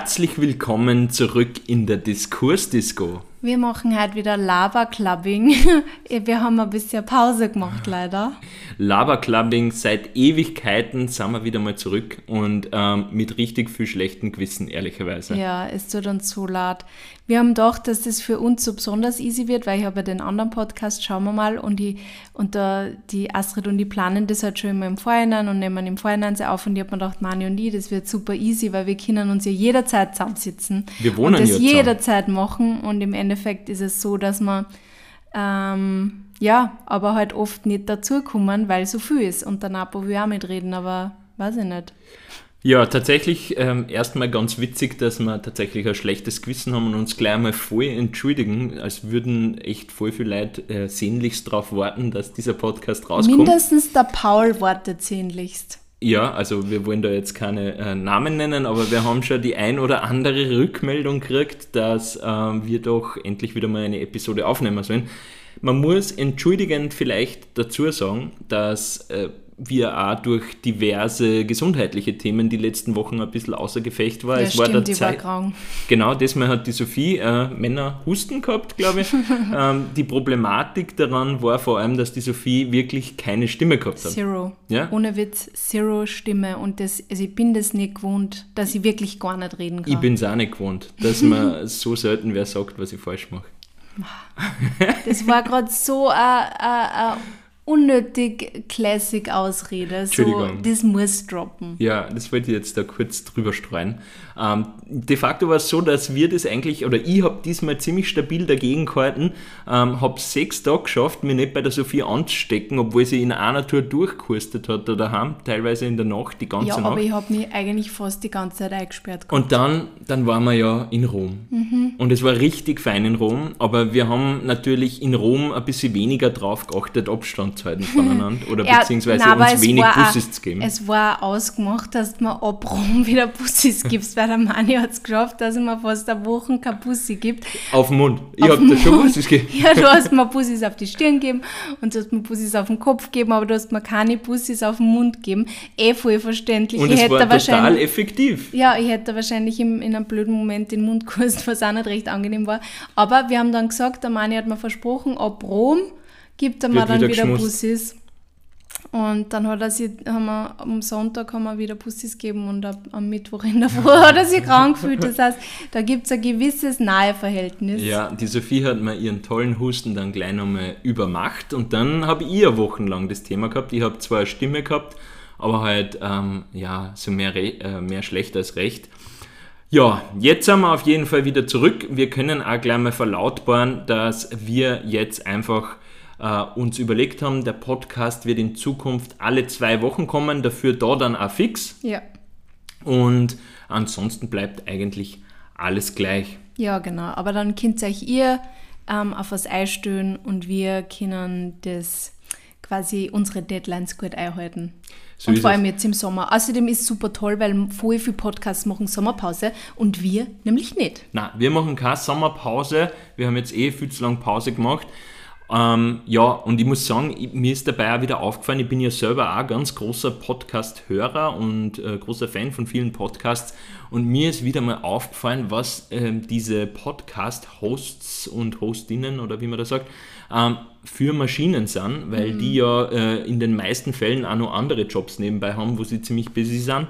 herzlich willkommen zurück in der Diskursdisco. Wir machen heute wieder Lava-Clubbing. Wir haben ein bisschen Pause gemacht, leider. Lava-Clubbing, seit Ewigkeiten sind wir wieder mal zurück und ähm, mit richtig viel schlechten Gewissen, ehrlicherweise. Ja, es tut uns so leid. Wir haben gedacht, dass das für uns so besonders easy wird, weil ich habe ja den anderen Podcast, schauen wir mal, und, die, und da, die Astrid und die planen das halt schon immer im Vorhinein und nehmen im Vorhinein sehr auf und ich habe mir gedacht, Mani und ich, das wird super easy, weil wir können uns ja jederzeit zusammensitzen. Wir wohnen und das jederzeit machen und im Endeffekt ist es so, dass man ähm, ja, aber halt oft nicht dazukommen, weil so viel ist. Und der Napo will auch mitreden, aber weiß ich nicht. Ja, tatsächlich ähm, erstmal ganz witzig, dass wir tatsächlich ein schlechtes Gewissen haben und uns gleich mal voll entschuldigen, als würden echt voll viele Leute äh, sehnlichst darauf warten, dass dieser Podcast rauskommt. Mindestens der Paul wartet sehnlichst. Ja, also wir wollen da jetzt keine äh, Namen nennen, aber wir haben schon die ein oder andere Rückmeldung gekriegt, dass äh, wir doch endlich wieder mal eine Episode aufnehmen sollen. Man muss entschuldigend vielleicht dazu sagen, dass äh, wir auch durch diverse gesundheitliche Themen die letzten Wochen ein bisschen außer Gefecht war. Ja, es war stimmt, der war Zeit, krank. Genau, diesmal hat die Sophie äh, Männer Husten gehabt, glaube ich. ähm, die Problematik daran war vor allem, dass die Sophie wirklich keine Stimme gehabt hat. Zero. Ja? Ohne Witz, Zero Stimme. Und das, also ich bin das nicht gewohnt, dass ich wirklich gar nicht reden kann. Ich bin es auch nicht gewohnt, dass man so selten wer sagt, was ich falsch mache. Das war gerade so eine unnötig classic Ausrede. So, das muss droppen. Ja, das wollte ich jetzt da kurz drüber streuen. Ähm, de facto war es so, dass wir das eigentlich, oder ich habe diesmal ziemlich stabil dagegen gehalten, ähm, habe sechs Tage geschafft, mir nicht bei der Sophie anzustecken, obwohl sie in einer Tour durchgekostet hat da daheim, teilweise in der Nacht, die ganze Ja, Nacht. aber ich habe mich eigentlich fast die ganze Zeit eingesperrt. gehabt. Und dann, dann waren wir ja in Rom. Mhm. Und es war richtig fein in Rom, aber wir haben natürlich in Rom ein bisschen weniger drauf geachtet, Abstand zu halten voneinander oder Ja, beziehungsweise nein, uns es wenig Busses zu geben. Es war ausgemacht, dass mir ab Rom wieder Bussis gibst, weil der Mani hat es geschafft, dass er mir fast eine Woche kein Bussi gibt. Auf den Mund. Ich Auf hab den da schon. Busses gegeben. Ja, du hast mir Bussis auf die Stirn gegeben und du hast mir Bussis auf den Kopf gegeben, aber du hast mir keine Bussis auf den Mund gegeben. Eh voll verständlich. Und ich es hätte war total effektiv. ja, ich hätte wahrscheinlich im, in einem blöden Moment den Mund geküsst, was auch nicht recht angenehm war. Aber wir haben dann gesagt, der Mani hat mir versprochen, ab Rom gibt er mir dann wieder wieder, geschmust. Und dann hat er sie, haben wir, am Sonntag haben wir wieder Bussis gegeben und ab, am Mittwoch in der Früh hat er sich krank gefühlt. Das heißt, da gibt es ein gewisses Naheverhältnis. Ja, die Sophie hat mir ihren tollen Husten dann gleich nochmal übermacht und dann habe ich ihr wochenlang das Thema gehabt. Ich habe zwar eine Stimme gehabt, aber halt, ähm, ja, so mehr, äh, mehr schlecht als recht. Ja, jetzt sind wir auf jeden Fall wieder zurück. Wir können auch gleich mal verlautbaren, dass wir jetzt einfach äh, uns überlegt haben, der Podcast wird in Zukunft alle zwei Wochen kommen, dafür da dann auch fix. Ja. Und ansonsten bleibt eigentlich alles gleich. Ja, genau. Aber dann könnt ihr euch ihr ähm, auf was einstellen und wir können das quasi unsere Deadlines gut einhalten. So und vor es. allem jetzt im Sommer. Außerdem ist es super toll, weil voll viele Podcasts machen Sommerpause und wir nämlich nicht. Na, wir machen keine Sommerpause. Wir haben jetzt eh viel zu lange Pause gemacht. Ähm, ja, und ich muss sagen, ich, mir ist dabei auch wieder aufgefallen, ich bin ja selber auch ganz großer Podcast-Hörer und äh, großer Fan von vielen Podcasts. Und mir ist wieder mal aufgefallen, was ähm, diese Podcast-Hosts und Hostinnen oder wie man das sagt, ähm, für Maschinen sind, weil die ja äh, in den meisten Fällen auch noch andere Jobs nebenbei haben, wo sie ziemlich busy sind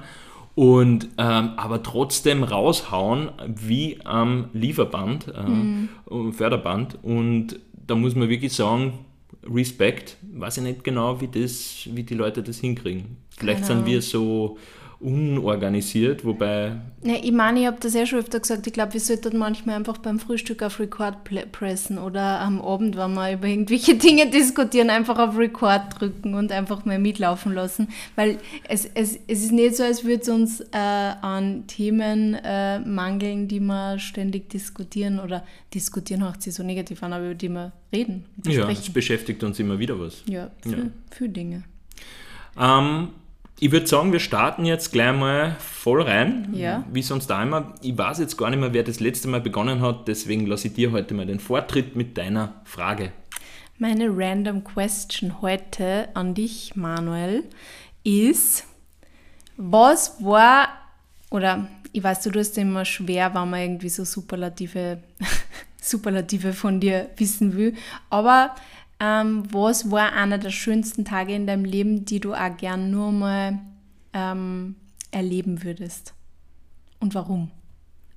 und ähm, aber trotzdem raushauen wie am Lieferband, äh, Förderband. Und da muss man wirklich sagen, Respekt, weiß ich nicht genau, wie, das, wie die Leute das hinkriegen. Vielleicht Keine sind wir so unorganisiert, wobei, Ja, ich meine, ich habe das ja schon öfter gesagt, ich glaube, wir sollten manchmal einfach beim Frühstück auf Record pressen oder am Abend, wenn wir über irgendwelche Dinge diskutieren, einfach auf Record drücken und einfach mal mitlaufen lassen. Weil es, es, es ist nicht so, als würde es uns äh, an Themen äh, mangeln, die wir ständig diskutieren oder diskutieren hört sich so negativ an, aber über die wir reden. ja, es sprechen. beschäftigt uns immer wieder was. Ja, für, Ja. für Dinge. Ähm, ich würde sagen, wir starten jetzt gleich mal voll rein. Ja. Wie sonst auch immer. Ich weiß jetzt gar nicht mehr, wer das letzte Mal begonnen hat, deswegen lasse ich dir heute mal den Vortritt mit deiner Frage. Meine random question heute an dich, Manuel, ist, was war, oder ich weiß, du tust immer schwer, wenn man irgendwie so Superlative, Superlative von dir wissen will. Aber ähm, was war einer der schönsten Tage in deinem Leben, die du auch gern nur mal ähm, erleben würdest? Und warum?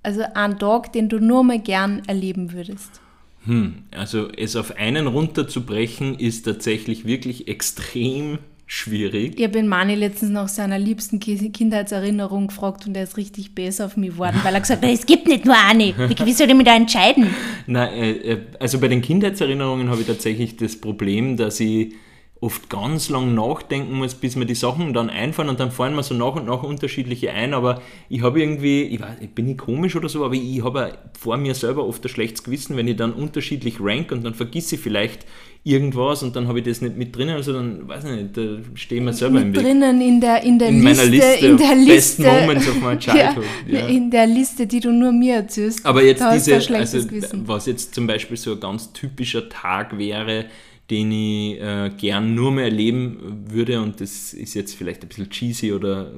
Also ein Tag, den du nur mal gern erleben würdest. Hm, also es auf einen runterzubrechen ist tatsächlich wirklich extrem schwierig. Ich habe den Mani letztens nach seiner liebsten Kindheitserinnerung gefragt und er ist richtig besser auf mich geworden, weil er gesagt hat, es gibt nicht nur eine. Wie soll ich mich da entscheiden? Nein, äh, äh, also bei den Kindheitserinnerungen habe ich tatsächlich das Problem, dass ich oft ganz lang nachdenken muss, bis mir die Sachen dann einfallen und dann fallen mir so nach und nach unterschiedliche ein, aber ich habe irgendwie, ich weiß, bin ich komisch oder so, aber ich habe vor mir selber oft ein schlechtes Gewissen, wenn ich dann unterschiedlich rank und dann vergesse ich vielleicht irgendwas und dann habe ich das nicht mit drinnen, also dann, weiß ich nicht, da stehe ich mir selber mit im Weg. drinnen in der, in der in Liste, Liste, in der Liste, Best Moments of my childhood. Ja, ja. In der Liste, die du nur mir erzählst. Aber jetzt diese, also, was jetzt zum Beispiel so ein ganz typischer Tag wäre, den ich äh, gern nur mehr erleben würde und das ist jetzt vielleicht ein bisschen cheesy oder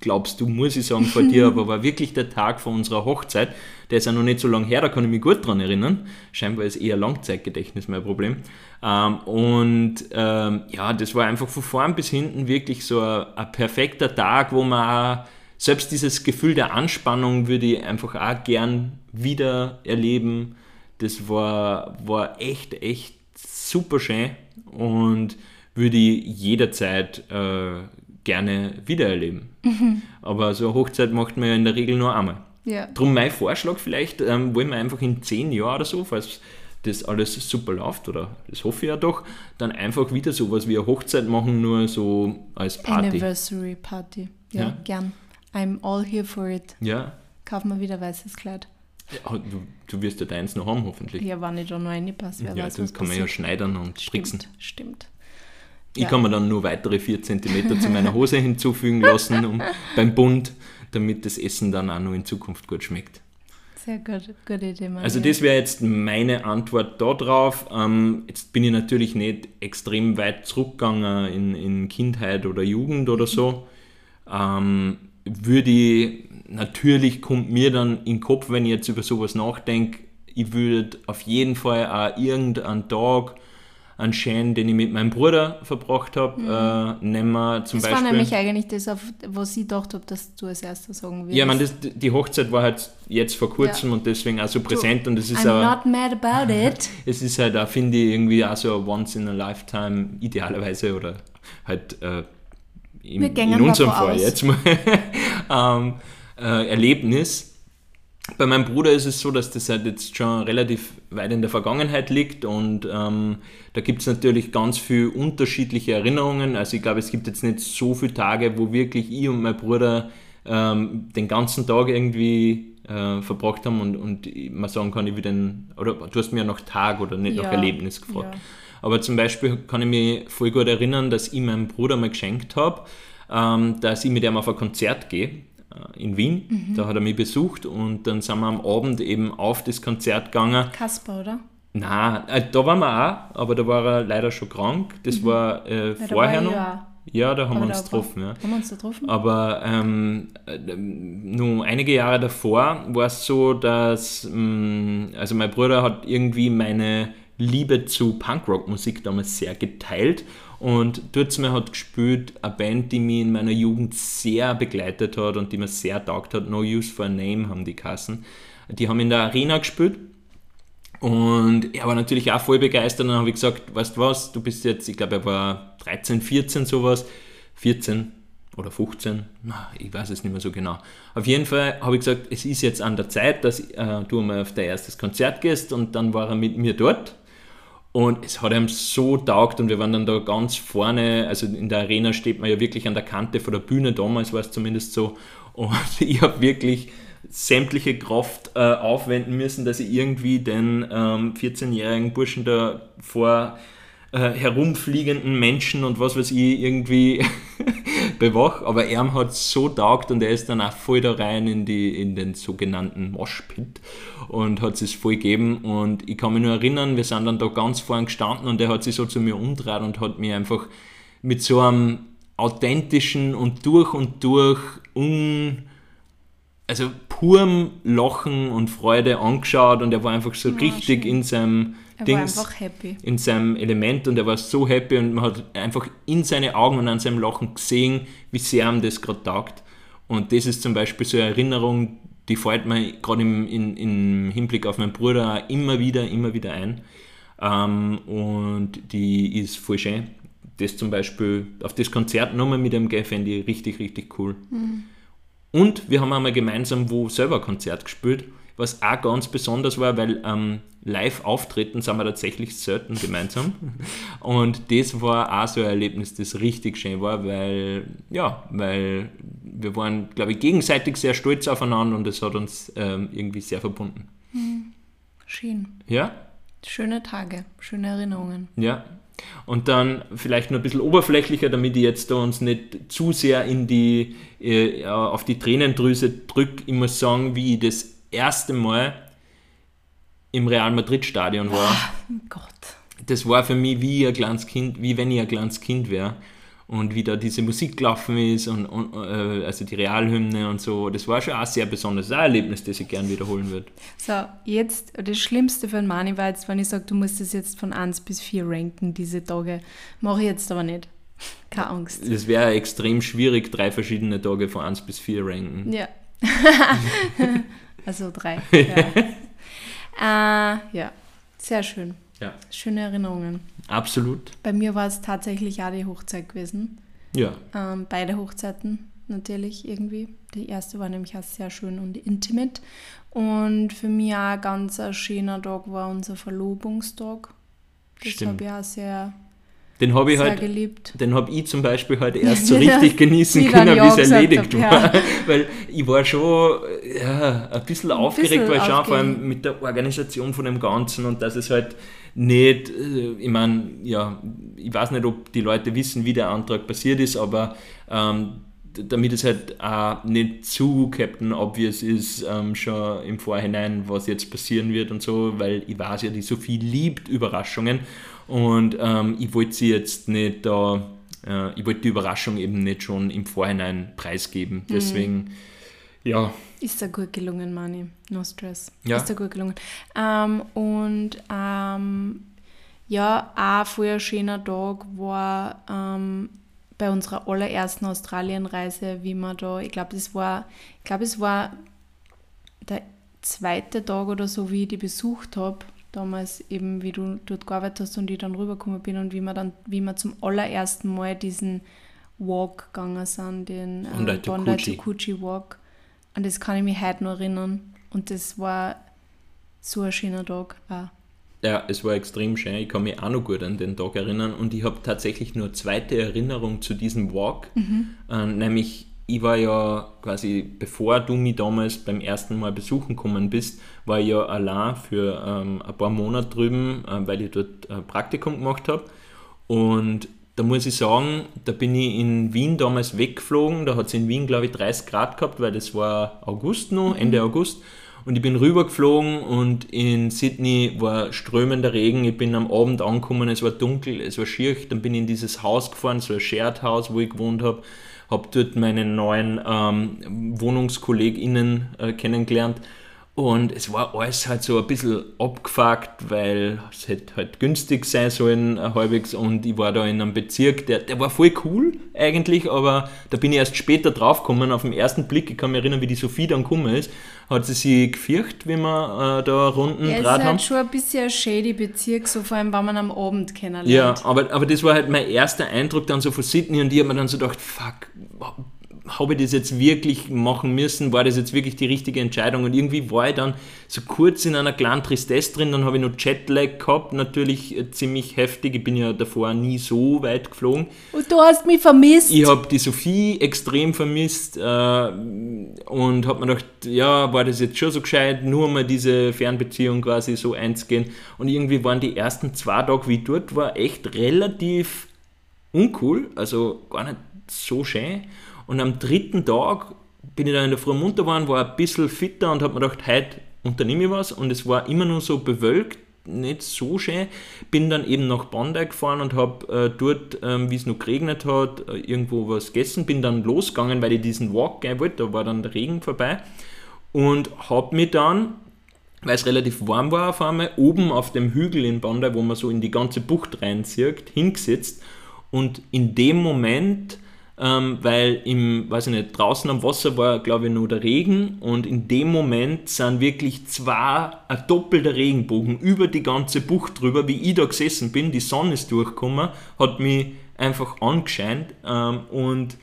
glaubst du, muss ich sagen vor dir, aber war wirklich der Tag vor unserer Hochzeit, der ist ja noch nicht so lange her, da kann ich mich gut dran erinnern, scheinbar ist eher Langzeitgedächtnis mein Problem. Ähm, und ähm, ja, das war einfach von vorn bis hinten wirklich so ein, ein perfekter Tag, wo man auch, selbst dieses Gefühl der Anspannung würde ich einfach auch gern wieder erleben, das war, war echt, echt super schön und würde ich jederzeit äh, gerne wiedererleben. Mhm. Aber so eine Hochzeit macht man ja in der Regel nur einmal. Ja. Drum mein Vorschlag vielleicht, ähm, wollen wir einfach in zehn Jahren oder so, falls das alles super läuft, oder das hoffe ich ja doch, dann einfach wieder so was wie eine Hochzeit machen, nur so als Party. Anniversary Party. Ja, ja, gern. I'm all here for it. Ja. Kaufen wir wieder weißes Kleid. Ja, du, du wirst ja deins noch haben, hoffentlich. Ja, wenn ich da noch reinpasse, wer ja, weiß, das kann man ja schneidern und stricksen. Stimmt, stimmt. Ich ja. kann mir dann nur weitere 4 cm zu meiner Hose hinzufügen lassen um, beim Bund, damit das Essen dann auch noch in Zukunft gut schmeckt. Sehr gut, gute Idee. Mann, also das wäre jetzt meine Antwort darauf. Ähm, jetzt bin ich natürlich nicht extrem weit zurückgegangen in, in Kindheit oder Jugend oder so. Ähm, würde ich natürlich kommt mir dann in den Kopf, wenn ich jetzt über sowas nachdenke, ich würde auf jeden Fall auch irgendeinen Tag einen schönen, den ich mit meinem Bruder verbracht habe, mhm. äh, nehmen wir zum das Beispiel. Das war nämlich eigentlich das, auf, was ich gedacht habe, dass du als erstes sagen würdest. Ja, man, das, die Hochzeit war halt jetzt vor kurzem ja. und deswegen auch so präsent du, und das ist I'm auch, not mad about it. Es ist halt auch, finde ich, irgendwie auch so once in a lifetime, idealerweise oder halt äh, im, in unserem Fall aus. jetzt mal. ähm, äh, Erlebnis. Bei meinem Bruder ist es so, dass das halt jetzt schon relativ weit in der Vergangenheit liegt und ähm, da gibt es natürlich ganz viele unterschiedliche Erinnerungen. Also ich glaube, es gibt jetzt nicht so viele Tage, wo wirklich ich und mein Bruder ähm, den ganzen Tag irgendwie äh, verbracht haben und, und man sagen kann, ich will den, oder du hast mir ja nach Tag oder nicht ja, nach Erlebnis gefragt. Ja. Aber zum Beispiel kann ich mich voll gut erinnern, dass ich meinem Bruder mal geschenkt habe, ähm, dass ich mit ihm auf ein Konzert gehe in Wien. Mhm. Da hat er mich besucht und dann sind wir am Abend eben auf das Konzert gegangen. Kasper, oder? Nein, äh, da waren wir auch, aber da war er leider schon krank. Das mhm. war äh, ja, vorher noch. Ja. ja, da haben aber wir uns getroffen. Ja. Haben wir uns getroffen? Aber ähm, äh, nur einige Jahre davor war es so, dass mh, mm, also mein Bruder hat irgendwie meine Liebe zu Punkrock-Musik damals sehr geteilt und mir hat gespielt eine Band, die mich in meiner Jugend sehr begleitet hat und die mir sehr taugt hat. No Use for a Name haben die Kassen. Die haben in der Arena gespielt. Und er war natürlich auch voll begeistert. Und dann habe ich gesagt, weißt du was, du bist jetzt, ich glaube, er war 13, 14 sowas, 14 oder 15, ich weiß es nicht mehr so genau. Auf jeden Fall habe ich gesagt, es ist jetzt an der Zeit, dass äh, du mal auf dein erstes Konzert gehst und dann war er mit mir dort und es hat ihm so taugt und wir waren dann da ganz vorne, also in der Arena steht man ja wirklich an der Kante von der Bühne, damals war es zumindest so. Und ich habe wirklich sämtliche Kraft äh, aufwenden müssen, dass ich irgendwie den ähm, 14-jährigen Burschen da vor äh, herumfliegenden Menschen und was weiß ich irgendwie bewach. Aber er hat so taugt und er ist dann auch voll da rein in, die, in den sogenannten Moshpit und hat es voll gegeben. Und ich kann mich nur erinnern, wir sind dann da ganz vorn gestanden und er hat sich so zu mir umgedreht und hat mir einfach mit so einem authentischen und durch und durch un also purem Lachen und Freude angeschaut und er war einfach so Ja, richtig schön. in seinem Er war Dings, einfach happy. in seinem Element und er war so happy und man hat einfach in seine Augen und an seinem Lachen gesehen, wie sehr ihm das gerade taugt. Und das ist zum Beispiel so eine Erinnerung, die fällt mir gerade im, in, im Hinblick auf meinen Bruder immer wieder, immer wieder ein. Ähm, und die ist voll schön. Das zum Beispiel, auf das Konzert nochmal mit ihm gehen, fände ich richtig, richtig cool. Und wir haben einmal gemeinsam wo selber ein Konzert gespielt, was auch ganz besonders war, weil ähm, live auftreten sind wir tatsächlich selten gemeinsam. Und das war auch so ein Erlebnis, das richtig schön war, weil, ja, weil wir waren, glaube ich, gegenseitig sehr stolz aufeinander und es hat uns ähm, irgendwie sehr verbunden. Schön. Ja? Schöne Tage, schöne Erinnerungen. Ja. Und dann vielleicht nur ein bisschen oberflächlicher, damit ich jetzt da uns nicht zu sehr in die, äh, auf die Tränendrüse drücke. Ich muss sagen, wie ich das erste Mal im Real Madrid Stadion war, Oh Gott. das war für mich wie ein kleines Kind, wie wenn ich ein kleines Kind wäre. Und wie da diese Musik gelaufen ist und, und äh, also die Realhymne und so, das war schon auch sehr besonders. Das ein Erlebnis, das ich gern wiederholen würde. So, jetzt, das Schlimmste für einen Mani war jetzt, wenn ich sage, du musst es jetzt von 1 bis 4 ranken, diese Tage. Mache ich jetzt aber nicht. Keine Angst. Es wäre extrem schwierig, drei verschiedene Tage von 1 bis 4 ranken. Ja. also drei. Ja. Äh, ja, sehr schön. Ja, Schöne Erinnerungen. absolut. Bei mir war es tatsächlich auch die Hochzeit gewesen. Ja, Ähm, beide Hochzeiten natürlich irgendwie. Die erste war nämlich auch sehr schön und intimate. Und für mich auch ein ganz ein schöner Tag war unser Verlobungstag. Das Stimmt. habe ich auch sehr, den habe ich halt. Den habe ich zum Beispiel heute erst so richtig genießen wie können, wie es erledigt hab, war. Weil ich war schon ja, ein bisschen aufgeregt, bisschen weil schon vor allem aufgeregt. mit der Organisation von dem Ganzen und dass es halt nicht, äh, ich meine, ja, ich weiß nicht, ob die Leute wissen, wie der Antrag passiert ist, aber ähm, damit es halt auch nicht zu Captain Obvious ist, ähm, schon im Vorhinein, was jetzt passieren wird und so, weil ich weiß ja, die Sophie liebt Überraschungen und ähm, ich wollte sie jetzt nicht da, äh, ich wollte die Überraschung eben nicht schon im Vorhinein preisgeben. Deswegen, ja, Ist da gut gelungen, Mani. No stress. Ja. Ist da gut gelungen. Ähm, und ähm, ja, auch voll ein schöner Tag war ähm, bei unserer allerersten Australienreise, wie wir da, ich glaube, das war, ich glaube, es war der zweite Tag oder so, wie ich die besucht habe. Damals eben, wie du dort gearbeitet hast und ich dann rübergekommen bin und wie wir dann, wie wir zum allerersten Mal diesen Walk gegangen sind, den äh, Bondi Coogee Walk. Und das kann ich mich heute noch erinnern. Und das war so ein schöner Tag auch. Ja, es war extrem schön. Ich kann mich auch noch gut an den Tag erinnern und ich habe tatsächlich nur eine zweite Erinnerung zu diesem Walk. Äh, nämlich, ich war ja quasi, bevor du mich damals beim ersten Mal besuchen gekommen bist, war ich ja allein für ähm, ein paar Monate drüben, äh, weil ich dort ein Praktikum gemacht habe. Und da muss ich sagen, da bin ich in Wien damals weggeflogen. Da hat es in Wien, glaube ich, 30 Grad gehabt, weil das war August noch, Ende August. Und ich bin rübergeflogen und in Sydney war strömender Regen. Ich bin am Abend angekommen, es war dunkel, es war schier. Dann bin ich in dieses Haus gefahren, so ein Shared House, wo ich gewohnt habe. Habe dort meine neuen ähm, WohnungskollegInnen äh, kennengelernt. Und es war alles halt so ein bisschen abgefuckt, weil es hätte halt günstig sein sollen, äh, halbwegs. Und ich war da in einem Bezirk, der, der war voll cool eigentlich, aber da bin ich erst später draufgekommen. Auf den ersten Blick, ich kann mich erinnern, wie die Sophie dann gekommen ist, hat sie sich gefürcht, wie wir äh, da Runden Ja, es ist draht haben. halt schon ein bisschen ein shady Bezirk, so vor allem, wenn man am Abend kennenlernt. Ja, aber, aber das war halt mein erster Eindruck dann so von Sydney und ich habe mir dann so gedacht, fuck, habe ich das jetzt wirklich machen müssen? War das jetzt wirklich die richtige Entscheidung? Und irgendwie war ich dann so kurz in einer kleinen Tristesse drin, dann habe ich noch Jetlag gehabt, natürlich äh, ziemlich heftig, ich bin ja davor nie so weit geflogen. Und du hast mich vermisst. Ich habe die Sophie extrem vermisst äh, und habe mir gedacht, ja, war das jetzt schon so gescheit, nur mal diese Fernbeziehung quasi so einzugehen. Und irgendwie waren die ersten zwei Tage, wie ich dort war, echt relativ uncool, also gar nicht so schön. Und am dritten Tag bin ich dann in der Früh munter geworden, war ein bisschen fitter und habe mir gedacht, heute unternehme ich was. Und es war immer nur so bewölkt, nicht so schön. Bin dann eben nach Bondi gefahren und habe äh, dort, ähm, wie es noch geregnet hat, äh, irgendwo was gegessen. Bin dann losgegangen, weil ich diesen Walk gehen wollte. Da war dann der Regen vorbei. und habe mich dann, weil es relativ warm war auf einmal, oben auf dem Hügel in Bandai, wo man so in die ganze Bucht reinzieht, hingesetzt und in dem Moment ähm, weil im, weiß ich nicht, draußen am Wasser war, glaube ich, nur der Regen und in dem Moment sind wirklich zwei, ein doppelter Regenbogen über die ganze Bucht drüber, wie ich da gesessen bin, die Sonne ist durchgekommen, hat mich einfach angescheint ähm, und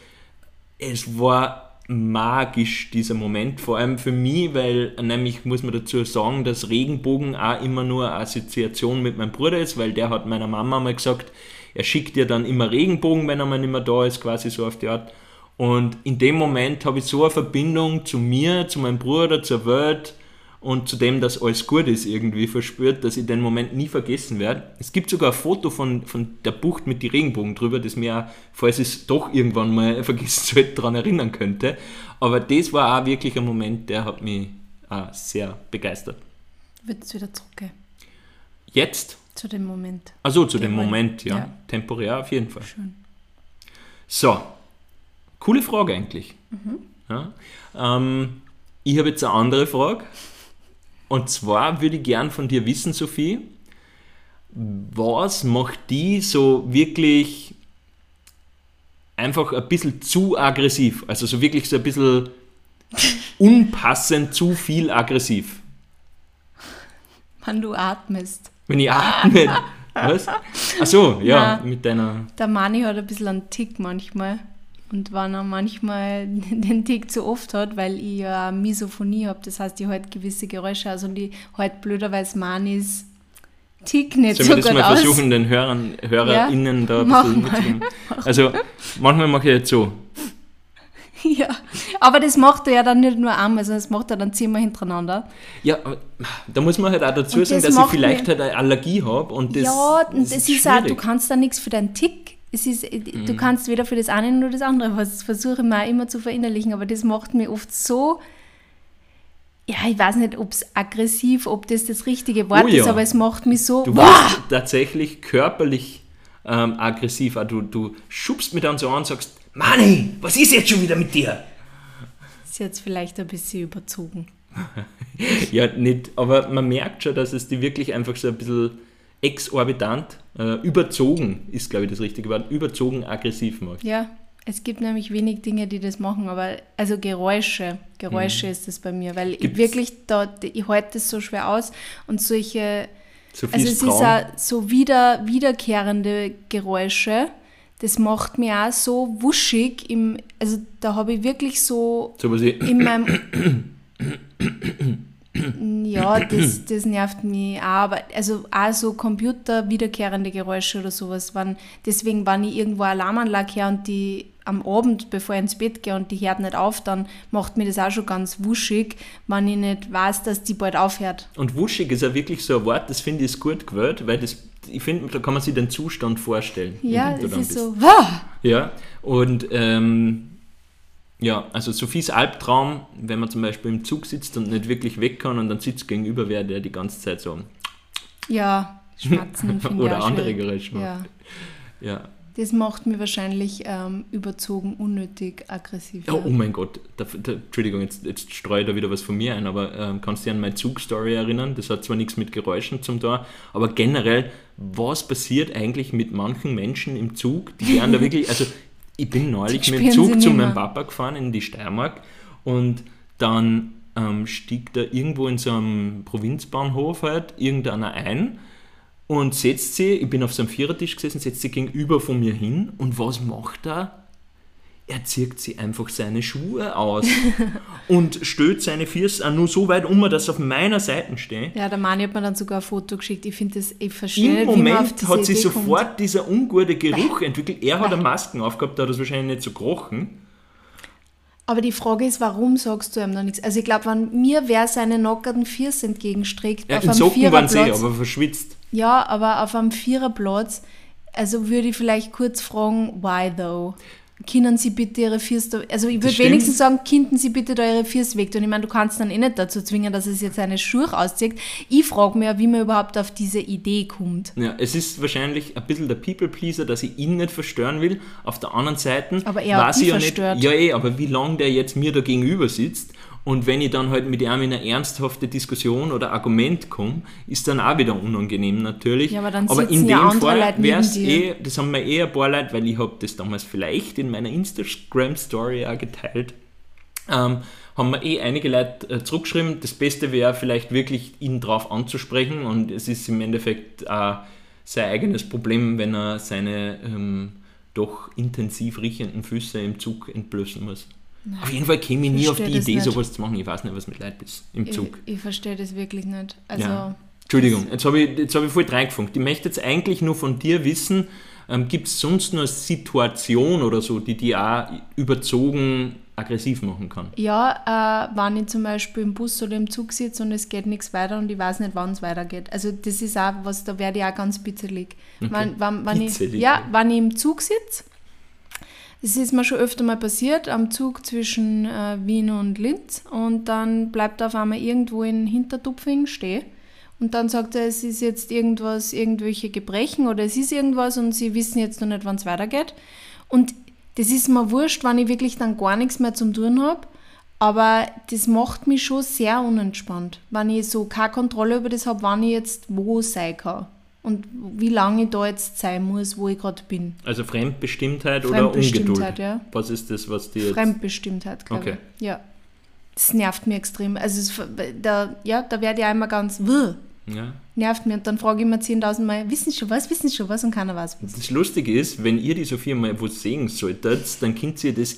es war magisch, dieser Moment, vor allem für mich, weil nämlich muss man dazu sagen, dass Regenbogen auch immer nur eine Assoziation mit meinem Bruder ist, weil der hat meiner Mama mal gesagt, er schickt dir dann immer Regenbogen, wenn er mal nicht mehr da ist, quasi so auf die Art. Und in dem Moment habe ich so eine Verbindung zu mir, zu meinem Bruder, zur Welt und zu dem, dass alles gut ist, irgendwie verspürt, dass ich den Moment nie vergessen werde. Es gibt sogar ein Foto von, von der Bucht mit den Regenbogen drüber, das mir, falls ich es doch irgendwann mal vergessen sollte, daran erinnern könnte. Aber das war auch wirklich ein Moment, der hat mich auch sehr begeistert. Wird es wieder zurückgehen? Jetzt? Zu dem Moment. Also zu dem Moment, ja. ja. Temporär auf jeden Fall. Schön. So, coole Frage eigentlich. Mhm. Ja. Ähm, ich habe jetzt eine andere Frage. Und zwar würde ich gern von dir wissen, Sophie, was macht die so wirklich einfach ein bisschen zu aggressiv? Also so wirklich so ein bisschen unpassend zu viel aggressiv. Wann du atmest. Wenn ich atme. Was? Achso, ja, Nein, mit deiner. Der Mani hat ein bisschen einen Tick manchmal. Und wenn er manchmal den Tick zu oft hat, weil ich ja Misophonie habe, das heißt, ich halte gewisse Geräusche aus und ich halte blöderweise Manis Tick nicht Sollen so wir das mal aus. versuchen, den Hörern, HörerInnen ja? da ein bisschen mitzugeben? Also, manchmal mache ich jetzt so. Ja, aber das macht er ja dann nicht nur einmal, sondern das macht er dann zehnmal hintereinander. Ja, da muss man halt auch dazu sagen, das dass ich vielleicht halt eine Allergie habe und das Ja, das, das ist, ist auch, du kannst da nichts für deinen Tick. Es ist, mhm. Du kannst weder für das eine noch das andere, was versuche ich mir immer zu verinnerlichen, aber das macht mir oft so, ja, ich weiß nicht, ob es aggressiv, ob das das richtige Wort oh ja. ist, aber es macht mich so. Du warst tatsächlich körperlich ähm, aggressiv. Du, du schubst mich dann so an und sagst, Mani, was ist jetzt schon wieder mit dir? Ist jetzt vielleicht ein bisschen überzogen. ja, nicht, aber man merkt schon, dass es die wirklich einfach so ein bisschen exorbitant, äh, überzogen ist, glaube ich, das richtige Wort, überzogen aggressiv macht. Ja, es gibt nämlich wenig Dinge, die das machen, aber also Geräusche, Geräusche mhm. ist das bei mir, weil Gibt's? ich wirklich da, ich halte das so schwer aus und solche, also es Traum. ist auch so wieder, wiederkehrende Geräusche, das macht mich auch so wuschig. Im, also da habe ich wirklich so, so in meinem... ja, das, das nervt mich auch. Aber also auch so Computer wiederkehrende Geräusche oder sowas. Wenn, deswegen, wenn ich irgendwo Alarmanlage her und die am Abend, bevor ich ins Bett gehe und die hört nicht auf, dann macht mir das auch schon ganz wuschig, wenn ich nicht weiß, dass die bald aufhört. Und wuschig ist ja wirklich so ein Wort, das finde ich gut gewählt, weil das, ich finde, da kann man sich den Zustand vorstellen. Ja, es ist bist. so, wow! Ja, und ähm, ja, also Sophies Albtraum, wenn man zum Beispiel im Zug sitzt und nicht wirklich weg kann und dann sitzt gegenüber wer, der die ganze Zeit so ja, schmatzen oder andere Geräusche macht. Ja. ja. Das macht mir wahrscheinlich ähm, überzogen, unnötig aggressiv. Oh, oh mein Gott, da, da, Entschuldigung, jetzt, jetzt streue ich da wieder was von mir ein, aber ähm, kannst du dich an meine Zugstory erinnern? Das hat zwar nichts mit Geräuschen zum Tor, aber generell, was passiert eigentlich mit manchen Menschen im Zug, die werden da wirklich, also ich bin neulich mit dem Zug zu meinem Papa gefahren in die Steiermark und dann ähm, stieg da irgendwo in so einem Provinzbahnhof halt irgendeiner ein und setzt sie, ich bin auf so einem Vierertisch gesessen, setzt sie gegenüber von mir hin und was macht er? Er zieht sie einfach seine Schuhe aus und stößt seine Füße nur so weit um, dass er auf meiner Seite steht. Ja, der Mani hat mir dann sogar ein Foto geschickt. Ich finde das, ich verstehe Im Moment hat sich sofort kommt. dieser ungute Geruch entwickelt. Er hat eine Masken aufgehabt, da hat es wahrscheinlich nicht so gerochen. Aber die Frage ist, warum sagst du ihm noch nichts? Also ich glaube, wenn mir wer seine nockerten Füße entgegenstreckt, ja, auf in einem Socken waren sie, aber verschwitzt. Ja, aber auf einem Viererplatz, also würde ich vielleicht kurz fragen, why though? Können Sie bitte Ihre Füße, also ich würde wenigstens sagen, kinden Sie bitte da Ihre Füße weg. Und ich meine, du kannst dann eh nicht dazu zwingen, dass es jetzt eine Schuhe auszieht. Ich frage mich ja, wie man überhaupt auf diese Idee kommt. Ja, es ist wahrscheinlich ein bisschen der People-Pleaser, dass ich ihn nicht verstören will. Auf der anderen Seite aber er weiß ich ja nicht, ja eh, aber wie lange der jetzt mir da gegenüber sitzt Und wenn ich dann halt mit ihm in eine ernsthafte Diskussion oder Argument komme, ist dann auch wieder unangenehm natürlich. Ja, aber dann aber in ja dem Fall wäre es eh, das haben mir eh ein paar Leute, weil ich habe das damals vielleicht in meiner Instagram-Story auch geteilt, ähm, haben mir eh einige Leute äh, zurückgeschrieben. Das Beste wäre vielleicht wirklich, ihn darauf anzusprechen und es ist im Endeffekt auch sein eigenes Problem, wenn er seine ähm, doch intensiv riechenden Füße im Zug entblößen muss. Auf jeden Fall käme ich nie auf die Idee, nicht. sowas zu machen. Ich weiß nicht, was mit Leuten ist im Ich, Zug. ich verstehe das wirklich nicht. Also, Ja. Entschuldigung, jetzt habe ich, jetzt hab ich voll reingefunkt. Ich möchte jetzt eigentlich nur von dir wissen, ähm, gibt es sonst nur eine Situation oder so, die die auch überzogen aggressiv machen kann? Ja, äh, wenn ich zum Beispiel im Bus oder im Zug sitze und es geht nichts weiter und ich weiß nicht, wann es weitergeht. Also das ist auch was, da werde ich auch ganz bitzelig. Wenn, wenn, wenn ich, ja. wenn ich im Zug sitze, das ist mir schon öfter mal passiert, am Zug zwischen äh, Wien und Linz und dann bleibt auf einmal irgendwo in Hintertupfing stehen und dann sagt er, es ist jetzt irgendwas, irgendwelche Gebrechen oder es ist irgendwas und sie wissen jetzt noch nicht, wann es weitergeht. Und das ist mir wurscht, wenn ich wirklich dann gar nichts mehr zum tun habe. Aber das macht mich schon sehr unentspannt, wenn ich so keine Kontrolle über das habe, wann ich jetzt wo sein kann. Und wie lange ich da jetzt sein muss, wo ich gerade bin. Also Fremdbestimmtheit, oder Fremdbestimmtheit, Ungeduld? ja. Was ist das, was dir jetzt... Fremdbestimmtheit, glaube Okay. ich. Ja. Das nervt mich extrem. Also es, da, ja, da werde ich einmal ganz "Wuh", Ja. nervt mich und dann frage ich mir 10.000 Mal, wissen Sie schon was, wissen Sie schon was und keiner weiß was. Das Lustige ist, wenn ihr die Sophia mal wo sehen solltet, dann könnt ihr das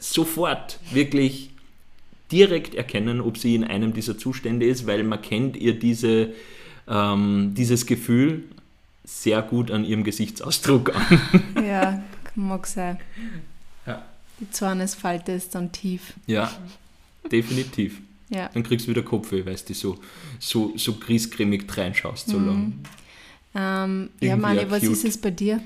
sofort wirklich direkt erkennen, ob sie in einem dieser Zustände ist, weil man kennt ihr diese, ähm, dieses Gefühl sehr gut an ihrem Gesichtsausdruck an. Ja, mag sein. Ja. Die Zornesfalte ist dann tief. Ja, definitiv. Ja. Dann kriegst du wieder Kopfweh, weil du so, so, so griesgrämig reinschaust Mhm. so lang. Ähm, ja, Mani, was ist es bei dir?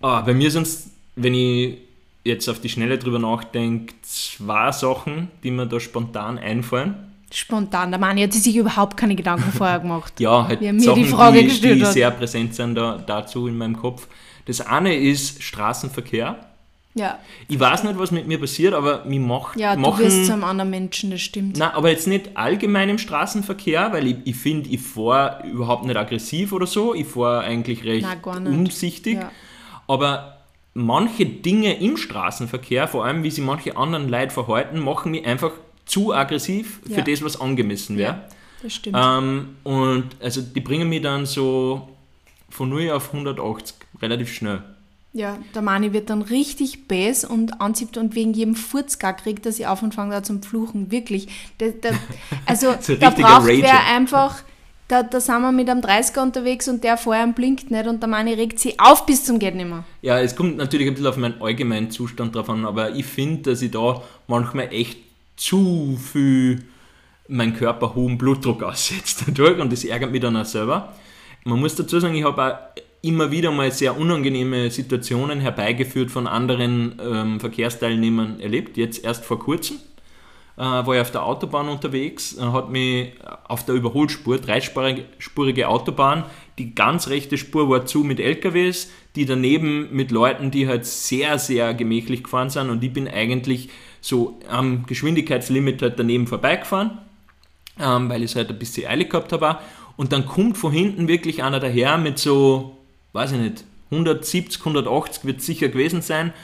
Ah, bei mir sind es, wenn ich jetzt auf die Schnelle drüber nachdenke, zwei Sachen, die mir da spontan einfallen. Spontan, der Mani hat sich überhaupt keine Gedanken vorher gemacht. Ja, halt mir Sachen, die Frage die, gestellt die hat. sehr präsent sind da, dazu in meinem Kopf. Das eine ist Straßenverkehr. Ja, Ich weiß nicht, was mit mir passiert, aber mir macht, ja du machen... wirst zu einem anderen Menschen, das stimmt. Nein, aber jetzt nicht allgemein im Straßenverkehr, weil ich, ich finde, ich fahre überhaupt nicht aggressiv oder so. Ich fahre eigentlich recht Nein, umsichtig. Ja. Aber manche Dinge im Straßenverkehr, vor allem wie sich manche anderen Leute verhalten, machen mich einfach zu aggressiv für Ja. das, was angemessen wäre. Ja, das stimmt. Ähm, und also die bringen mich dann so von 0 auf 180 relativ schnell. Ja, der Mani wird dann richtig bäs und anzieht und wegen jedem Furzgag kriegt er sich auf und fängt an zum Fluchen. Wirklich. Da, da, also So da braucht wer einfach, da, da sind wir mit einem 30er unterwegs und der vorher blinkt nicht und der Mani regt sich auf bis zum geht nimmer. Ja, es kommt natürlich ein bisschen auf meinen allgemeinen Zustand drauf an, aber ich finde, dass ich da manchmal echt zu viel mein Körper hohen Blutdruck aussetzt dadurch und das ärgert mich dann auch selber. Man muss dazu sagen, ich habe auch immer wieder mal sehr unangenehme Situationen herbeigeführt von anderen ähm, Verkehrsteilnehmern erlebt, jetzt erst vor kurzem. Äh, war ich auf der Autobahn unterwegs, äh, hat mich auf der Überholspur, dreispurige spurige Autobahn, die ganz rechte Spur war zu mit LKWs, die daneben mit Leuten, die halt sehr, sehr gemächlich gefahren sind und ich bin eigentlich so am Geschwindigkeitslimit halt daneben vorbeigefahren, ähm, weil ich es halt ein bisschen eilig gehabt habe. Und dann kommt von hinten wirklich einer daher mit so, weiß ich nicht, 170, 180 wird sicher gewesen sein.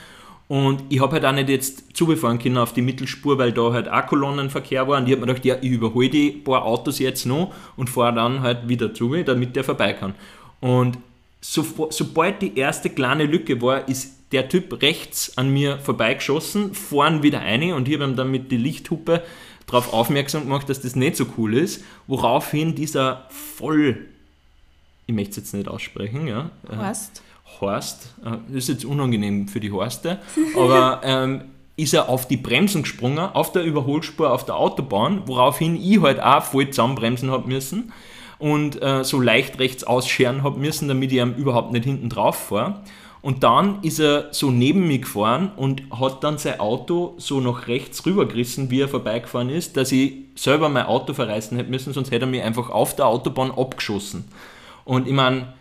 Und ich habe halt auch nicht jetzt zubefahren können auf die Mittelspur, weil da halt auch Kolonnenverkehr war. Und ich habe mir gedacht, ja, ich überhole die paar Autos jetzt noch und fahre dann halt wieder zu, damit der vorbei kann. Und so, sobald die erste kleine Lücke war, ist der Typ rechts an mir vorbeigeschossen, vorn wieder eine und ich habe ihm dann mit der Lichthupe darauf aufmerksam gemacht, dass das nicht so cool ist, woraufhin dieser voll, ich möchte es jetzt nicht aussprechen, ja, äh, Horst? Horst, äh, das ist jetzt unangenehm für die Horste, aber ähm, ist er auf die Bremsen gesprungen, auf der Überholspur auf der Autobahn, woraufhin ich halt auch voll zusammenbremsen habe müssen und äh, so leicht rechts ausscheren habe müssen, damit ich ihm überhaupt nicht hinten drauf fahre. Und dann ist er so neben mir gefahren und hat dann sein Auto so nach rechts rübergerissen, wie er vorbeigefahren ist, dass ich selber mein Auto verreißen hätte müssen, sonst hätte er mich einfach auf der Autobahn abgeschossen. Und ich meine,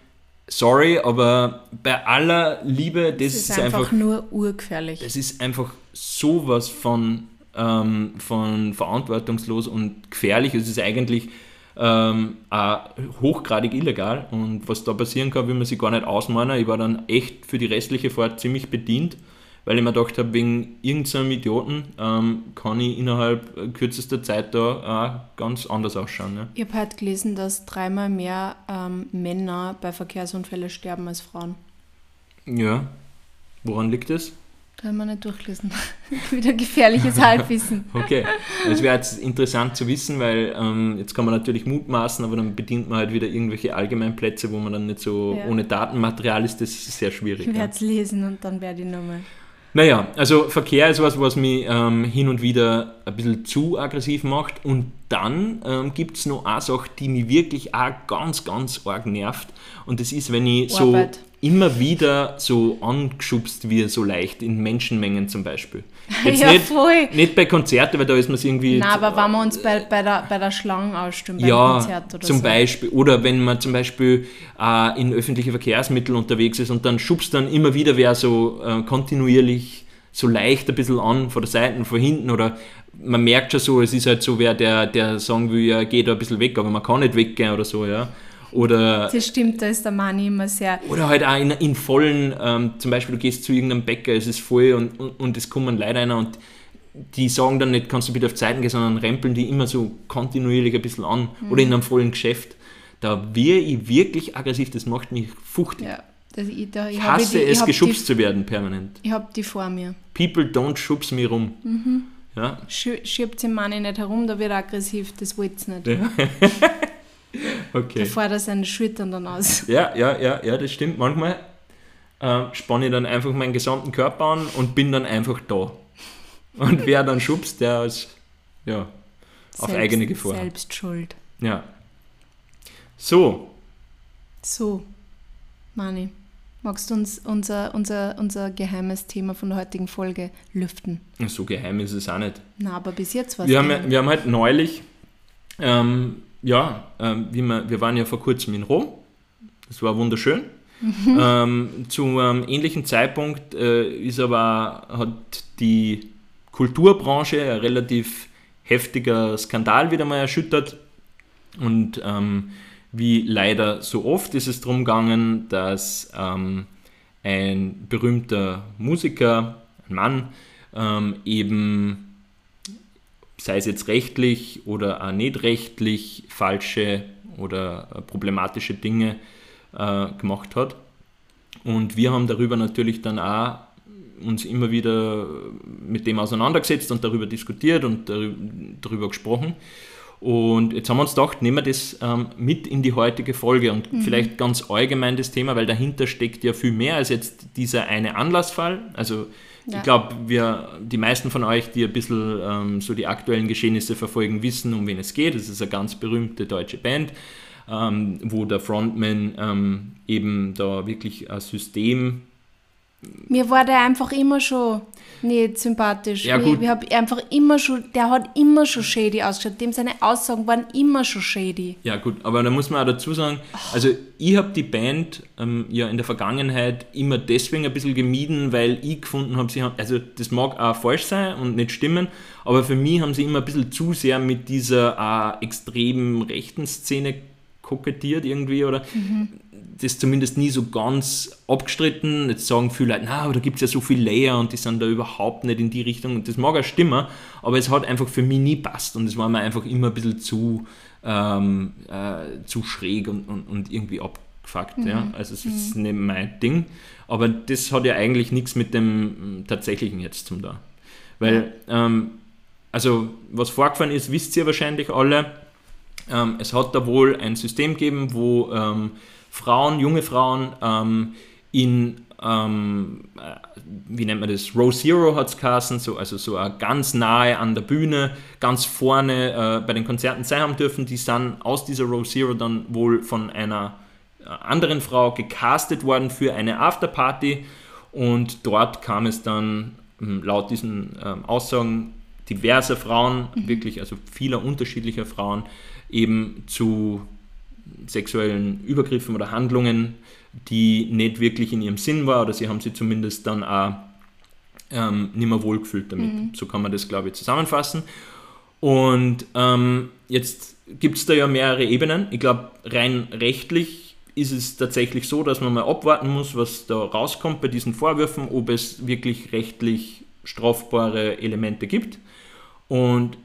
sorry, aber bei aller Liebe, das, Das ist einfach, nur urgefährlich. das ist einfach sowas von ähm, von verantwortungslos und gefährlich. Es ist eigentlich ähm, auch hochgradig illegal und was da passieren kann, will man sich gar nicht ausmalen. Ich war dann echt für die restliche Fahrt ziemlich bedient, weil ich mir gedacht habe, wegen irgendeinem Idioten ähm, kann ich innerhalb kürzester Zeit da auch ganz anders ausschauen. Ne? Ich habe heute gelesen, dass dreimal mehr ähm, Männer bei Verkehrsunfällen sterben als Frauen. Ja, woran liegt das? Da haben wir nicht durchgelesen. Wieder gefährliches Halbwissen. okay, es wäre jetzt interessant zu wissen, weil ähm, jetzt kann man natürlich mutmaßen, aber dann bedient man halt wieder irgendwelche Allgemeinplätze, wo man dann nicht so ja. ohne Datenmaterial ist, das ist sehr schwierig. Ich werde es ja. lesen und dann werde ich nochmal. Naja, also Verkehr ist was, was mich ähm, hin und wieder ein bisschen zu aggressiv macht. Und dann ähm, gibt es noch eine Sache, die mich wirklich auch ganz, ganz arg nervt. Und das ist, wenn ich Arbeit. so immer wieder so angeschubst wie so leicht in Menschenmengen zum Beispiel. Jetzt ja, nicht, voll. nicht bei Konzerten, weil da ist man es irgendwie. Nein, aber wenn wir uns bei, bei, der, bei der Schlange ausstimmen, ja, Konzert oder zum so. Beispiel. Oder wenn man zum Beispiel äh, in öffentlichen Verkehrsmitteln unterwegs ist und dann schubst dann immer wieder wer so äh, kontinuierlich so leicht ein bisschen an, von der Seite, von hinten oder man merkt schon so, es ist halt so, wer der, der sagen will, ja, geht da ein bisschen weg, aber man kann nicht weggehen oder so, ja. Oder, das stimmt, da ist der Mann immer sehr. Oder halt auch in, in vollen, ähm, zum Beispiel du gehst zu irgendeinem Bäcker, es ist voll und, und, und es kommen Leute einer und die sagen dann nicht, kannst du bitte auf Zeiten gehen, sondern rempeln die immer so kontinuierlich ein bisschen an. Mhm. Oder in einem vollen Geschäft. Da wäre ich wirklich aggressiv, das macht mich fuchtig. Ja. Ich, da, ich, ich hasse die, es, geschubst die, zu werden permanent. Ich habe die vor mir. People don't schubs me rum. Mhm. Ja. Schiebt den Mann nicht herum, da wird er aggressiv, das wollt ihr nicht. Ja. Okay. Da fährt er seine Schultern dann aus. Ja, ja, ja, ja, das stimmt. Manchmal äh, spanne ich dann einfach meinen gesamten Körper an und bin dann einfach da. Und wer dann schubst, der ist ja, auf selbst, eigene Gefahr. Selbst schuld. Ja. So. So, Mani, magst du uns unser, unser, unser geheimes Thema von der heutigen Folge lüften? So geheim ist es auch nicht. Na, aber bis jetzt war es wir, haben, wir haben halt neulich ähm, ja, ähm, wie wir, wir waren ja vor kurzem in Rom. Das war wunderschön. Mhm. Ähm, zu einem ähnlichen Zeitpunkt äh, ist aber, hat die Kulturbranche ein relativ heftiger Skandal wieder mal erschüttert. Und ähm, wie leider so oft ist es darum gegangen, dass ähm, ein berühmter Musiker, ein Mann, ähm, eben sei es jetzt rechtlich oder auch nicht rechtlich falsche oder äh, problematische Dinge äh, gemacht hat. Und wir haben darüber natürlich dann auch uns immer wieder mit dem auseinandergesetzt und darüber diskutiert und darüber gesprochen. Und jetzt haben wir uns gedacht, nehmen wir das ähm, mit in die heutige Folge und mhm. vielleicht ganz allgemein das Thema, weil dahinter steckt ja viel mehr als jetzt dieser eine Anlassfall. Also ja. Ich glaube, wir, die meisten von euch, die ein bisschen ähm, so die aktuellen Geschehnisse verfolgen, wissen, um wen es geht. Es ist eine ganz berühmte deutsche Band, ähm, wo der Frontman ähm, eben da wirklich ein System. Mir war der einfach immer schon nicht sympathisch. Ja, gut. Ich, ich habe einfach immer schon, der hat immer schon shady ausgeschaut. Dem seine Aussagen waren immer schon shady. Ja, gut, aber da muss man auch dazu sagen, also ich habe die Band ähm, ja in der Vergangenheit immer deswegen ein bisschen gemieden, weil ich gefunden habe, sie haben, also das mag auch falsch sein und nicht stimmen, aber für mich haben sie immer ein bisschen zu sehr mit dieser äh, extremen rechten Szene kokettiert irgendwie oder mhm das zumindest nie so ganz abgestritten. Jetzt sagen viele Leute, na, aber da gibt es ja so viele Layer und die sind da überhaupt nicht in die Richtung. Und das mag auch stimmen, aber es hat einfach für mich nie passt und es war mir einfach immer ein bisschen zu, ähm, äh, zu schräg und, und, und irgendwie abgefuckt. Mhm. Ja? Also es ist mhm. nicht mein Ding. Aber das hat ja eigentlich nichts mit dem Tatsächlichen jetzt zum da. Weil, ähm, also was vorgefallen ist, wisst ihr wahrscheinlich alle. Ähm, es hat da wohl ein System gegeben, wo ähm, Frauen, junge Frauen ähm, in, ähm, äh, wie nennt man das, Row Zero hat es geheißen, so, also so ganz nahe an der Bühne, ganz vorne äh, bei den Konzerten sein haben dürfen. Die sind aus dieser Row Zero dann wohl von einer äh, anderen Frau gecastet worden für eine Afterparty und dort kam es dann ähm, laut diesen ähm, Aussagen diverser Frauen, mhm. wirklich also vieler unterschiedlicher Frauen, eben zu sexuellen Übergriffen oder Handlungen, die nicht wirklich in ihrem Sinn war, oder sie haben sie zumindest dann auch ähm, nicht mehr wohlgefühlt damit. Mhm. So kann man das, glaube ich, zusammenfassen. Und ähm, jetzt gibt es da ja mehrere Ebenen. Ich glaube, rein rechtlich ist es tatsächlich so, dass man mal abwarten muss, was da rauskommt bei diesen Vorwürfen, ob es wirklich rechtlich strafbare Elemente gibt. Und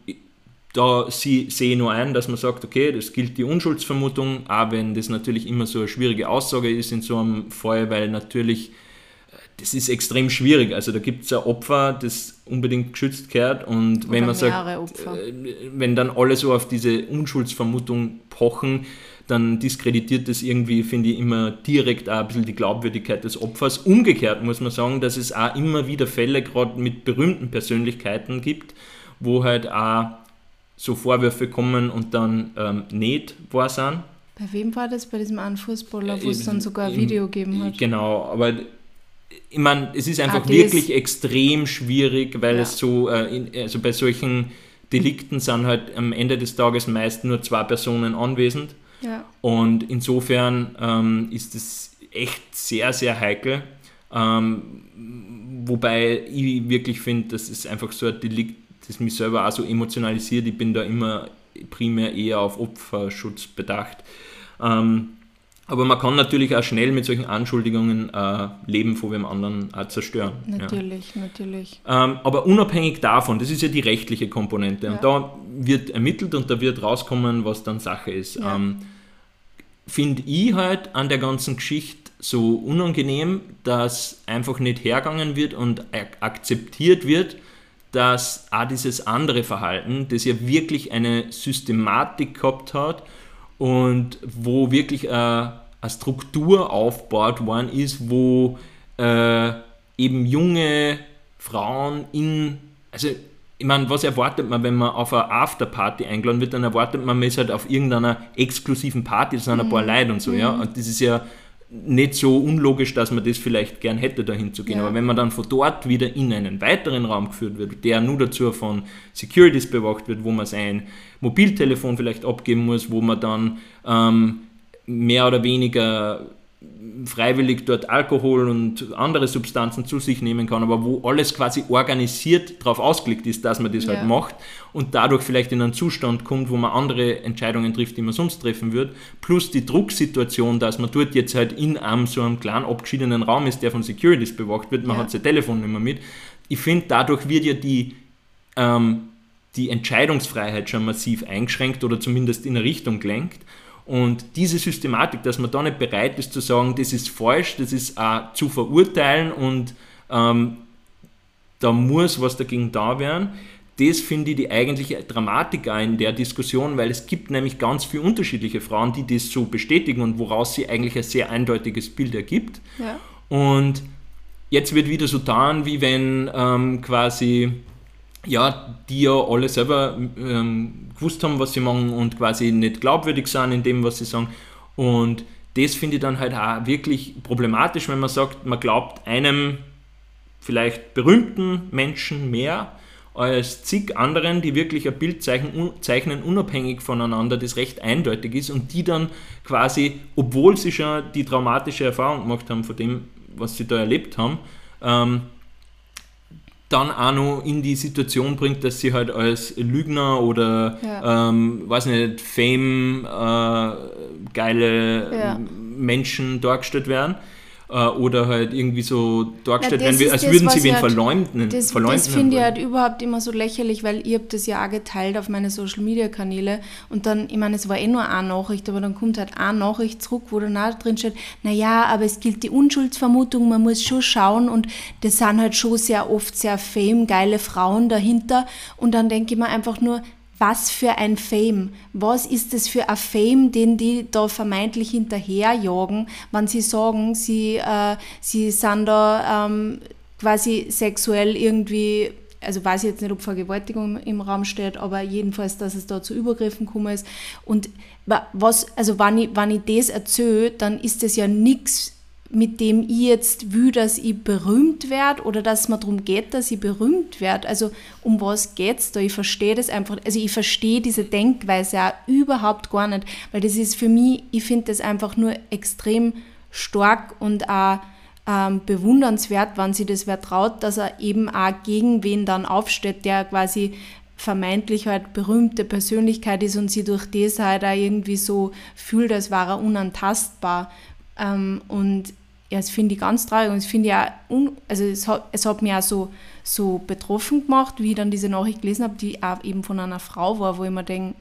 da sehe ich nur ein, dass man sagt, okay, das gilt die Unschuldsvermutung, auch wenn das natürlich immer so eine schwierige Aussage ist in so einem Fall, weil natürlich äh, das ist extrem schwierig. Also da gibt es ein Opfer, das unbedingt geschützt gehört und Oder wenn man sagt, Opfer. Äh, wenn dann alle so auf diese Unschuldsvermutung pochen, dann diskreditiert das irgendwie, finde ich, immer direkt auch ein bisschen die Glaubwürdigkeit des Opfers. Umgekehrt muss man sagen, dass es auch immer wieder Fälle gerade mit berühmten Persönlichkeiten gibt, wo halt auch so Vorwürfe kommen und dann ähm, nicht wahr sind. Bei wem war das? Bei diesem einen Fußballer, wo es dann sogar ein Video gegeben hat? Genau, aber ich meine, es ist einfach ah, wirklich extrem schwierig, weil ja. es so, äh, in, also bei solchen Delikten sind halt am Ende des Tages meist nur zwei Personen anwesend. Ja. Und insofern ähm, ist es echt sehr, sehr heikel. Ähm, wobei ich wirklich finde, dass es einfach so ein Delikt das mich selber auch so emotionalisiert. Ich bin da immer primär eher auf Opferschutz bedacht. Ähm, aber man kann natürlich auch schnell mit solchen Anschuldigungen äh, Leben von dem anderen auch zerstören. Natürlich, ja. natürlich. Ähm, aber unabhängig davon, das ist ja die rechtliche Komponente. Ja. Und da wird ermittelt und da wird rauskommen, was dann Sache ist. Ja. Ähm, Finde ich halt an der ganzen Geschichte so unangenehm, dass einfach nicht hergegangen wird und akzeptiert wird, dass auch dieses andere Verhalten, das ja wirklich eine Systematik gehabt hat und wo wirklich eine, eine Struktur aufgebaut worden ist, wo äh, eben junge Frauen in, also ich meine, was erwartet man, wenn man auf eine Afterparty eingeladen wird, dann erwartet man, man ist halt auf irgendeiner exklusiven Party, das sind ein paar mhm. Leute und so, ja, mhm. und das ist ja nicht so unlogisch, dass man das vielleicht gern hätte, dahin zu gehen. Ja. Aber wenn man dann von dort wieder in einen weiteren Raum geführt wird, der nur dazu von Securities bewacht wird, wo man sein Mobiltelefon vielleicht abgeben muss, wo man dann ähm, mehr oder weniger freiwillig dort Alkohol und andere Substanzen zu sich nehmen kann, aber wo alles quasi organisiert darauf ausgelegt ist, dass man das halt ja. halt macht und dadurch vielleicht in einen Zustand kommt, wo man andere Entscheidungen trifft, die man sonst treffen würde, plus die Drucksituation, dass man dort jetzt halt in einem so einem kleinen abgeschiedenen Raum ist, der von Securities bewacht wird, man ja. hat sein Telefon nicht mehr mit. Ich finde, dadurch wird ja die, ähm, die Entscheidungsfreiheit schon massiv eingeschränkt oder zumindest in eine Richtung gelenkt und diese Systematik, dass man da nicht bereit ist zu sagen, das ist falsch, das ist auch zu verurteilen und ähm, da muss was dagegen da werden, das finde ich die eigentliche Dramatik in der Diskussion, weil es gibt nämlich ganz viele unterschiedliche Frauen, die das so bestätigen und woraus sie eigentlich ein sehr eindeutiges Bild ergibt. Ja. Und jetzt wird wieder so getan, wie wenn ähm, quasi ja, die ja alle selber ähm, gewusst haben, was sie machen und quasi nicht glaubwürdig sind in dem, was sie sagen. Und das finde ich dann halt auch wirklich problematisch, wenn man sagt, man glaubt einem vielleicht berühmten Menschen mehr als zig anderen, die wirklich ein Bild zeichnen, zeichnen, unabhängig voneinander, das recht eindeutig ist und die dann quasi, obwohl sie schon die traumatische Erfahrung gemacht haben von dem, was sie da erlebt haben, ähm, dann auch noch in die Situation bringt, dass sie halt als Lügner oder, ja. ähm, weiß nicht, Fame, äh, geile ja. Menschen dargestellt werden. Äh, oder halt irgendwie so dargestellt ja, werden, als das, würden sie wen halt, verleumden. Das, das finde ich halt überhaupt immer so lächerlich, weil ihr habt das ja auch geteilt auf meine Social Media Kanäle und dann, ich meine, es war eh nur eine Nachricht, aber dann kommt halt eine Nachricht zurück, wo dann auch drin steht, naja, aber es gilt die Unschuldsvermutung, man muss schon schauen und das sind halt schon sehr oft sehr fame, geile Frauen dahinter und dann denke ich mir einfach nur, was für ein Fame. Was ist das für ein Fame, den die da vermeintlich hinterherjagen, wenn sie sagen, sie, äh, sie sind da ähm, quasi sexuell irgendwie, also weiß ich jetzt nicht, ob Vergewaltigung im Raum steht, aber jedenfalls, dass es da zu Übergriffen gekommen ist. Und was, also wenn ich, wenn ich das erzähle, dann ist das ja nichts mit dem ich jetzt will, dass ich berühmt werde oder dass mir darum geht, dass ich berühmt werde. Also um was geht es da? Ich verstehe das einfach, also ich verstehe diese Denkweise auch überhaupt gar nicht, weil das ist für mich, ich finde das einfach nur extrem stark und auch ähm, bewundernswert, wenn sie das wer traut, dass er eben auch gegen wen dann aufsteht, der quasi vermeintlich halt berühmte Persönlichkeit ist und sie durch das halt auch irgendwie so fühlt, als wäre er unantastbar. Ähm, und ja, das finde ich ganz traurig und das finde ich auch, also es hat, es hat mich auch so, so betroffen gemacht, wie ich dann diese Nachricht gelesen habe, die auch eben von einer Frau war, wo ich mir denke,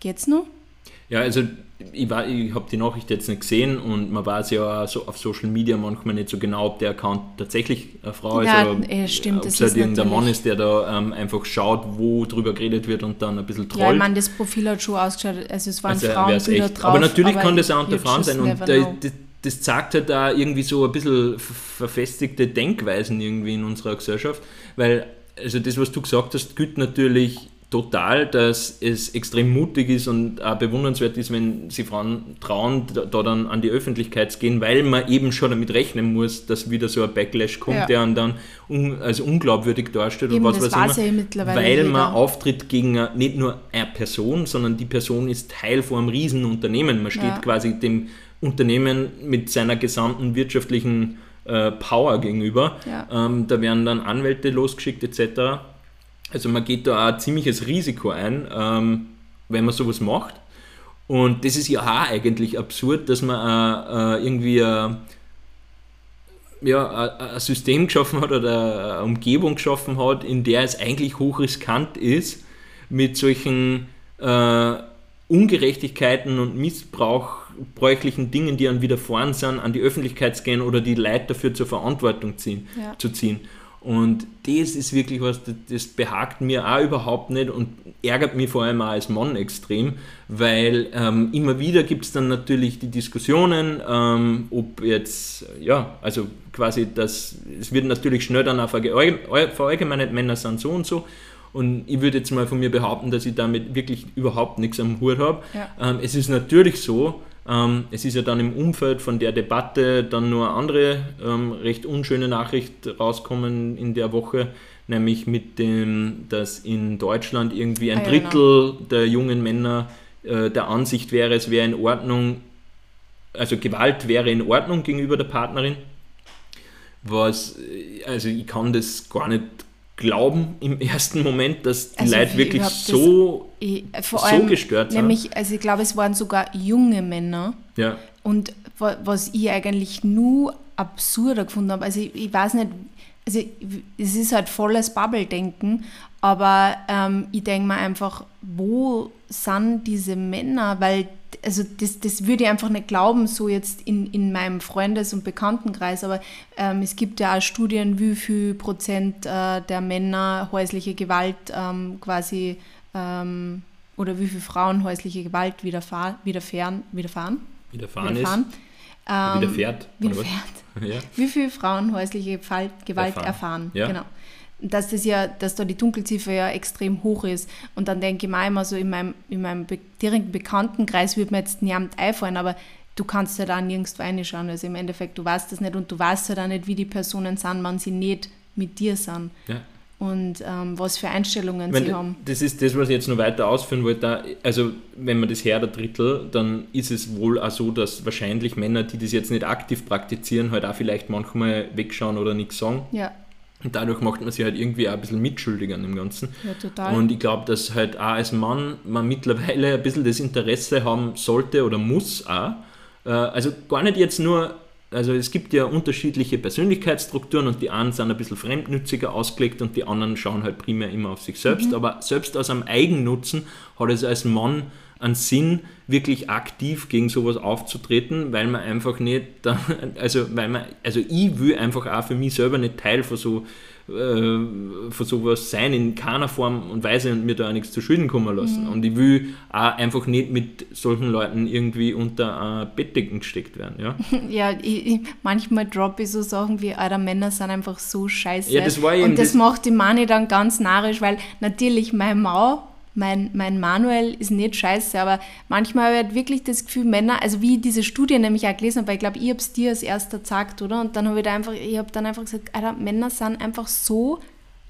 geht's noch? Ja, also ich, ich habe die Nachricht jetzt nicht gesehen und man weiß ja so auf Social Media manchmal nicht so genau, ob der Account tatsächlich eine Frau ja, ist oder äh, stimmt, ob es halt irgendein Mann ist, der da ähm, einfach schaut, wo drüber geredet wird und dann ein bisschen trollt. Ja, ich meine, das Profil hat schon ausgeschaut, also es waren also, Frauenbilder drauf. Aber natürlich aber kann das auch unter Frauen sein und da, das, zeigt halt da irgendwie so ein bisschen verfestigte Denkweisen irgendwie in unserer Gesellschaft, weil also das, was du gesagt hast, gilt natürlich total, dass es extrem mutig ist und auch bewundernswert ist, wenn sie Frauen trauen, da, da dann an die Öffentlichkeit zu gehen, weil man eben schon damit rechnen muss, dass wieder so ein Backlash kommt, ja. der einen dann un, als unglaubwürdig darstellt eben, und was weiß immer, ja weil man auftritt gegen eine, nicht nur eine Person, sondern die Person ist Teil von einem Riesenunternehmen. Man steht ja. quasi dem Unternehmen mit seiner gesamten wirtschaftlichen äh, Power gegenüber. Ja. Ähm, da werden dann Anwälte losgeschickt etc. Also man geht da auch ein ziemliches Risiko ein, ähm, wenn man sowas macht. Und das ist ja auch eigentlich absurd, dass man äh, äh, irgendwie äh, ja, ein System geschaffen hat oder eine Umgebung geschaffen hat, in der es eigentlich hochriskant ist, mit solchen äh, Ungerechtigkeiten und missbräuchlichen Dingen, die an widerfahren sind, an die Öffentlichkeit zu gehen oder die Leute dafür zur Verantwortung ziehen, ja. zu ziehen. Und das ist wirklich was, das behagt mir auch überhaupt nicht und ärgert mich vor allem auch als Mann extrem, weil ähm, immer wieder gibt es dann natürlich die Diskussionen, ähm, ob jetzt, ja, also quasi das, es wird natürlich schnell dann auch verallgemeinert, Männer sind so und so. Und ich würde jetzt mal von mir behaupten, dass ich damit wirklich überhaupt nichts am Hut habe. Ja. Ähm, es ist natürlich so, es ist ja dann im Umfeld von der Debatte dann nur eine andere ähm, recht unschöne Nachricht rauskommen in der Woche, nämlich mit dem, dass in Deutschland irgendwie ein ah, Drittel genau. der jungen Männer äh, der Ansicht wäre, es wäre in Ordnung, also Gewalt wäre in Ordnung gegenüber der Partnerin. Was, äh, also ich kann das gar nicht glauben im ersten Moment, dass die also Leute wirklich so, das, ich, so allem, gestört sind. Nämlich, also ich glaube, es waren sogar junge Männer. Ja. Und was ich eigentlich nur absurder gefunden habe, also ich, ich weiß nicht, also es ist halt volles Bubble-Denken, aber ähm, ich denke mir einfach, wo sind diese Männer? Weil, also das, das würde ich einfach nicht glauben, so jetzt in, in meinem Freundes- und Bekanntenkreis, aber ähm, es gibt ja auch Studien, wie viel Prozent äh, der Männer häusliche Gewalt ähm, quasi ähm, oder wie viel Frauen häusliche Gewalt widerfahren, widerfahren, widerfahren, widerfahren, widerfahren. ist. Ähm, widerfährt. Widerfährt. Ja. Wie viele Frauen häusliche Gewalt, Gewalt erfahren. erfahren. Ja. Genau dass das ja, dass da die Dunkelziffer ja extrem hoch ist. Und dann denke ich mir immer so, in meinem, in meinem direkten Bekanntenkreis würde mir jetzt niemand einfallen, aber du kannst ja da nirgendwo reinschauen. Also im Endeffekt, du weißt das nicht und du weißt ja dann nicht, wie die Personen sind, wenn sie nicht mit dir sind. Ja. Und ähm, was für Einstellungen wenn, sie haben. Das ist das, was ich jetzt noch weiter ausführen wollte. Also, wenn man das her der Drittel, dann ist es wohl auch so, dass wahrscheinlich Männer, die das jetzt nicht aktiv praktizieren, halt auch vielleicht manchmal wegschauen oder nichts sagen. Ja. Und dadurch macht man sich halt irgendwie auch ein bisschen mitschuldig an dem Ganzen. Ja, total. Und ich glaube, dass halt auch als Mann man mittlerweile ein bisschen das Interesse haben sollte oder muss auch. Äh, also gar nicht jetzt nur, also es gibt ja unterschiedliche Persönlichkeitsstrukturen und die einen sind ein bisschen fremdnütziger ausgelegt und die anderen schauen halt primär immer auf sich selbst. Mhm. Aber selbst aus einem Eigennutzen hat es als Mann einen Sinn, wirklich aktiv gegen sowas aufzutreten, weil man einfach nicht, also weil man, also ich will einfach auch für mich selber nicht Teil von so äh, von sowas sein in keiner Form und Weise und mir da auch nichts zu Schulden kommen lassen. Mhm. Und ich will auch einfach nicht mit solchen Leuten irgendwie unter äh, Bettdecken gesteckt werden. Ja, ja ich, ich, manchmal droppe ich so Sachen wie, eure Männer sind einfach so scheiße. Ja, das war und das, das macht die Mani dann ganz narrisch, weil natürlich meine Mau mein, mein Manuel ist nicht scheiße, aber manchmal habe ich wirklich das Gefühl, Männer, also wie diese Studie nämlich auch gelesen habe, weil ich glaube, ich habe es dir als erster gesagt, oder? Und dann habe ich da einfach, ich habe dann einfach gesagt, Alter, Männer sind einfach so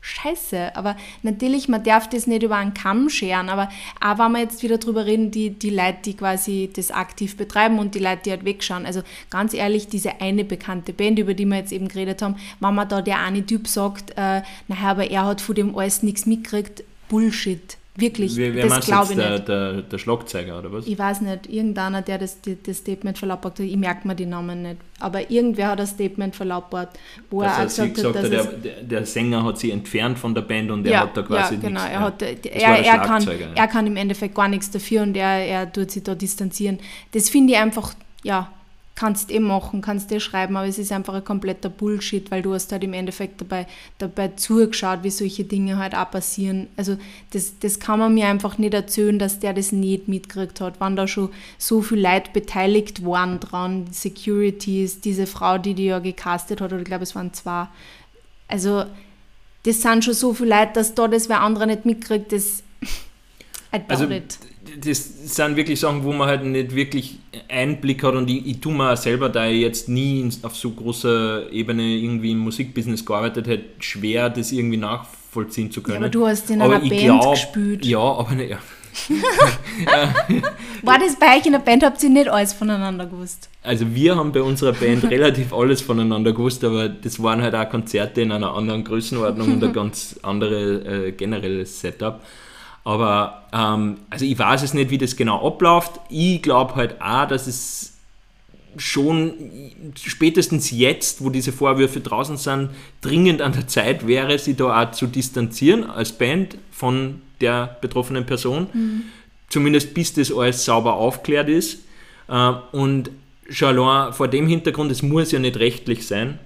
scheiße. Aber natürlich, man darf das nicht über einen Kamm scheren, aber auch wenn wir jetzt wieder drüber reden, die, die Leute, die quasi das aktiv betreiben und die Leute, die halt wegschauen. Also ganz ehrlich, diese eine bekannte Band, über die wir jetzt eben geredet haben, wenn man da der eine Typ sagt, äh, naja, aber er hat von dem alles nichts mitgekriegt, Bullshit. Wirklich, Wer, wer das glaube ich der, nicht. Der, der Schlagzeuger oder was? Ich weiß nicht, irgendeiner, der das, das Statement verlautbart hat, ich merke mir die Namen nicht, aber irgendwer hat ein Statement verlautbart, wo er auch Dass er sie gesagt, gesagt hat, dass der, der, der Sänger hat sie entfernt von der Band und er ja, hat da quasi ja, genau. nichts. Er, hat, Das er, er, kann, ja. er kann im Endeffekt gar nichts dafür und er, er tut sich da distanzieren. Das finde ich einfach, ja, kannst eh machen, kannst eh schreiben, aber es ist einfach ein kompletter Bullshit, weil du hast halt im Endeffekt dabei, dabei zugeschaut, wie solche Dinge halt auch passieren. Also das, das kann man mir einfach nicht erzählen, dass der das nicht mitgekriegt hat, wann da schon so viel Leute beteiligt waren dran, Securities, diese Frau, die die ja gecastet hat, oder ich glaube es waren zwei. Also das sind schon so viele Leute, dass da das wer andere nicht mitkriegt, das I doubt Also it. Das sind wirklich Sachen, wo man halt nicht wirklich Einblick hat und ich, ich tue mir selber, da ich jetzt nie auf so großer Ebene irgendwie im Musikbusiness gearbeitet hätte, schwer das irgendwie nachvollziehen zu Ja, können. aber du hast in Aber einer Band glaub- gespielt. Ja, aber ne, ja. War das bei euch in der Band? Habt ihr nicht alles voneinander gewusst? Also wir haben bei unserer Band relativ alles voneinander gewusst, aber das waren halt auch Konzerte in einer anderen Größenordnung und ein ganz anderes äh, generelles Setup. Aber ähm, also ich weiß es nicht, wie das genau abläuft. Ich glaube halt auch, dass es schon spätestens jetzt, wo diese Vorwürfe draußen sind, dringend an der Zeit wäre, sie da auch zu distanzieren als Band von der betroffenen Person. Zumindest bis das alles sauber aufklärt ist. Äh, Und schon vor dem Hintergrund, es muss ja nicht rechtlich sein.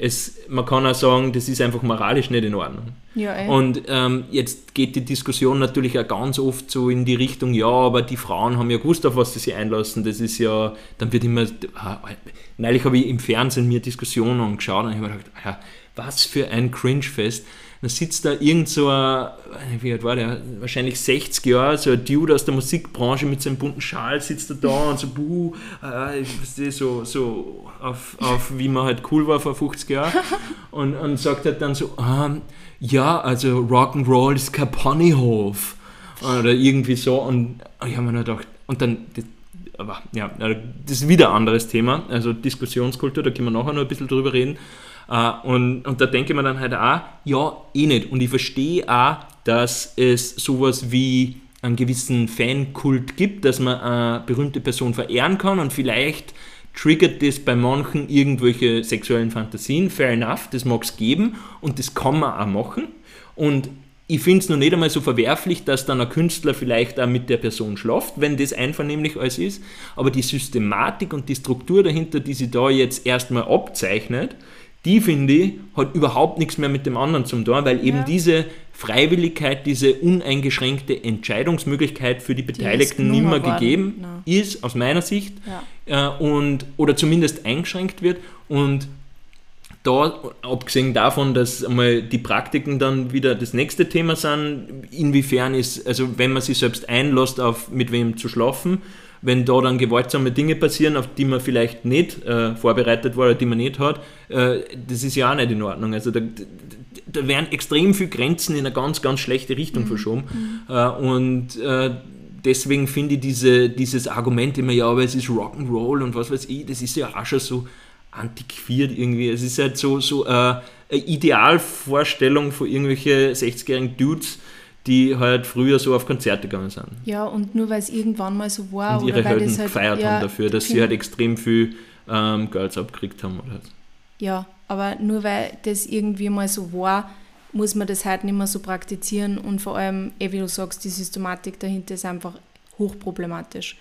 Es, man kann auch sagen, das ist einfach moralisch nicht in Ordnung. Ja, ey. Und ähm, jetzt geht die Diskussion natürlich auch ganz oft so in die Richtung, ja, aber die Frauen haben ja gewusst, auf was sie sich einlassen. Das ist ja, dann wird immer, ah, neulich habe ich im Fernsehen mir Diskussionen angeschaut und ich habe mir gedacht, ah ja, was für ein Cringe-Fest. Da sitzt da irgend so ein, wie alt war der, wahrscheinlich 60 Jahre, so ein Dude aus der Musikbranche mit seinem bunten Schal sitzt er da und so, buh, äh, so, so auf, auf, wie man halt cool war vor 50 Jahren. Und, und sagt halt dann so, ähm, ja, also Rock'n'Roll ist kein Ponyhof. Oder irgendwie so. Und ich habe mir nur gedacht, und dann, aber ja, das ist wieder ein anderes Thema, also Diskussionskultur, da können wir nachher noch ein bisschen drüber reden. Äh, Und, und da denke ich mir dann halt auch, ja, eh nicht. Und ich verstehe auch, dass es sowas wie einen gewissen Fankult gibt, dass man eine berühmte Person verehren kann und vielleicht triggert das bei manchen irgendwelche sexuellen Fantasien. Fair enough, das mag es geben und das kann man auch machen. Und ich finde es noch nicht einmal so verwerflich, dass dann ein Künstler vielleicht auch mit der Person schlaft, wenn das einvernehmlich alles ist. Aber die Systematik und die Struktur dahinter, die sie da jetzt erstmal abzeichnet, die finde ich, hat überhaupt nichts mehr mit dem anderen zu tun, weil eben Ja. diese Freiwilligkeit, diese uneingeschränkte Entscheidungsmöglichkeit für die Beteiligten mehr worden. gegeben Nein. ist, aus meiner Sicht, Ja. äh, und, oder zumindest eingeschränkt wird. Und da, abgesehen davon, dass einmal die Praktiken dann wieder das nächste Thema sind, inwiefern ist, also wenn man sich selbst einlässt, auf mit wem zu schlafen, wenn da dann gewaltsame Dinge passieren, auf die man vielleicht nicht äh, vorbereitet war oder die man nicht hat, äh, das ist ja auch nicht in Ordnung. Also da, da werden extrem viele Grenzen in eine ganz, ganz schlechte Richtung verschoben. Äh, und äh, deswegen finde ich diese, dieses Argument immer, ja, aber es ist Rock'n'Roll und was weiß ich, das ist ja auch schon so antiquiert irgendwie. Es ist halt so, so äh, eine Idealvorstellung von irgendwelchen 60-jährigen Dudes, die halt früher so auf Konzerte gegangen sind. Ja, und nur weil es irgendwann mal so war und ihre oder Helden halt, gefeiert ja, haben dafür, dass sie find- halt extrem viel ähm, Girls abgekriegt haben. Oder? Ja, aber nur weil das irgendwie mal so war, muss man das halt nicht mehr so praktizieren und vor allem, eh wie du sagst, die Systematik dahinter ist einfach hochproblematisch.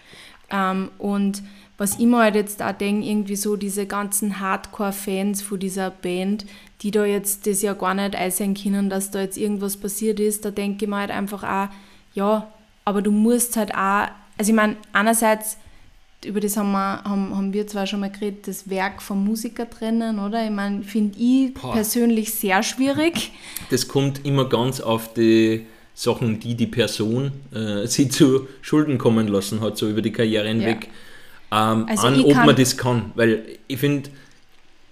Ähm, und was ich mir halt jetzt auch denke, irgendwie so diese ganzen Hardcore-Fans von dieser Band, die da jetzt das ja gar nicht einsehen können, dass da jetzt irgendwas passiert ist, da denke ich mir halt einfach auch, ja, aber du musst halt auch, also ich meine, einerseits über das haben wir, haben, haben wir zwar schon mal geredet, das Werk vom Musiker trennen, oder? Ich meine, finde ich Boah. persönlich sehr schwierig. Das kommt immer ganz auf die Sachen, die die Person äh, sie zu Schulden kommen lassen hat, so über die Karriere hinweg, ähm, Also an, ob man das kann. Weil ich finde,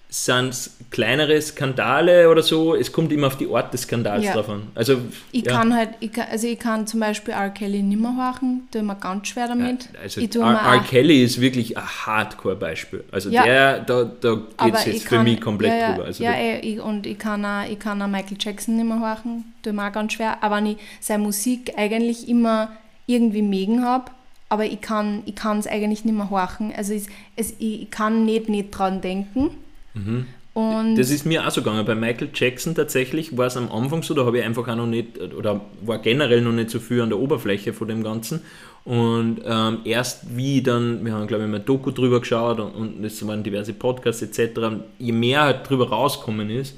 sind es kleinere Skandale oder so. Es kommt immer auf die Art des Skandals Ja. drauf an. Also, Ich ja. kann halt, ich kann, also ich kann zum Beispiel R. Kelly nimmer horchen, tue mir ganz schwer damit. Also ich tue R. R. Kelly ist wirklich ein Hardcore-Beispiel. Also Ja. der, da, da geht es jetzt für kann- mich komplett ja, ja, drüber. Also ja, eh, ich, und ich kann, auch, ich kann auch Michael Jackson nicht mehr horchen, tue mir auch ganz schwer. Aber wenn ich seine Musik eigentlich immer irgendwie mögen habe, aber ich kann ich es eigentlich nicht mehr horchen. Also es, es, ich ich kann nicht, nicht dran denken. Und Mhm. Das ist mir auch so gegangen. Bei Michael Jackson tatsächlich war es am Anfang so, da habe ich einfach auch noch nicht, oder war generell noch nicht so viel an der Oberfläche von dem Ganzen. Und ähm, erst wie dann, wir haben glaube ich mal Doku drüber geschaut und, und es waren diverse Podcasts etc., je mehr halt drüber rausgekommen ist,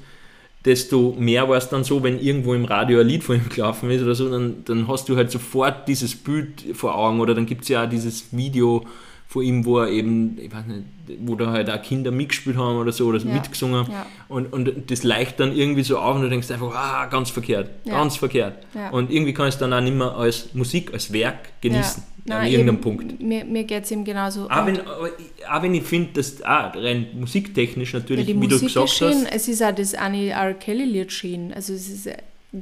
desto mehr war es dann so, wenn irgendwo im Radio ein Lied von ihm gelaufen ist oder so, dann, dann hast du halt sofort dieses Bild vor Augen oder dann gibt es ja auch dieses Video von ihm, wo er eben, ich weiß nicht, wo da halt auch Kinder mitgespielt haben oder so oder Ja, mitgesungen ja. und, und das leicht dann irgendwie so auf und du denkst einfach, ah, ganz verkehrt, Ja. ganz verkehrt. Und irgendwie kann ich es dann auch nicht mehr als Musik, als Werk genießen, Ja. an irgendeinem eben, Punkt. Mir, mir geht es eben genauso. Auch wenn, aber ich- auch wenn ich finde, dass auch rein musiktechnisch Ja, natürlich, die wie du Musik gesagt ist schön, hast, es ist auch das eine R. Kelly-Lied schön. Also es ist äh,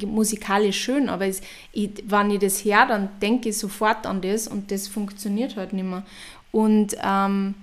musikalisch schön, aber es, ich, wenn ich das höre, dann denke ich sofort an das und das funktioniert halt nicht mehr. Und ähm,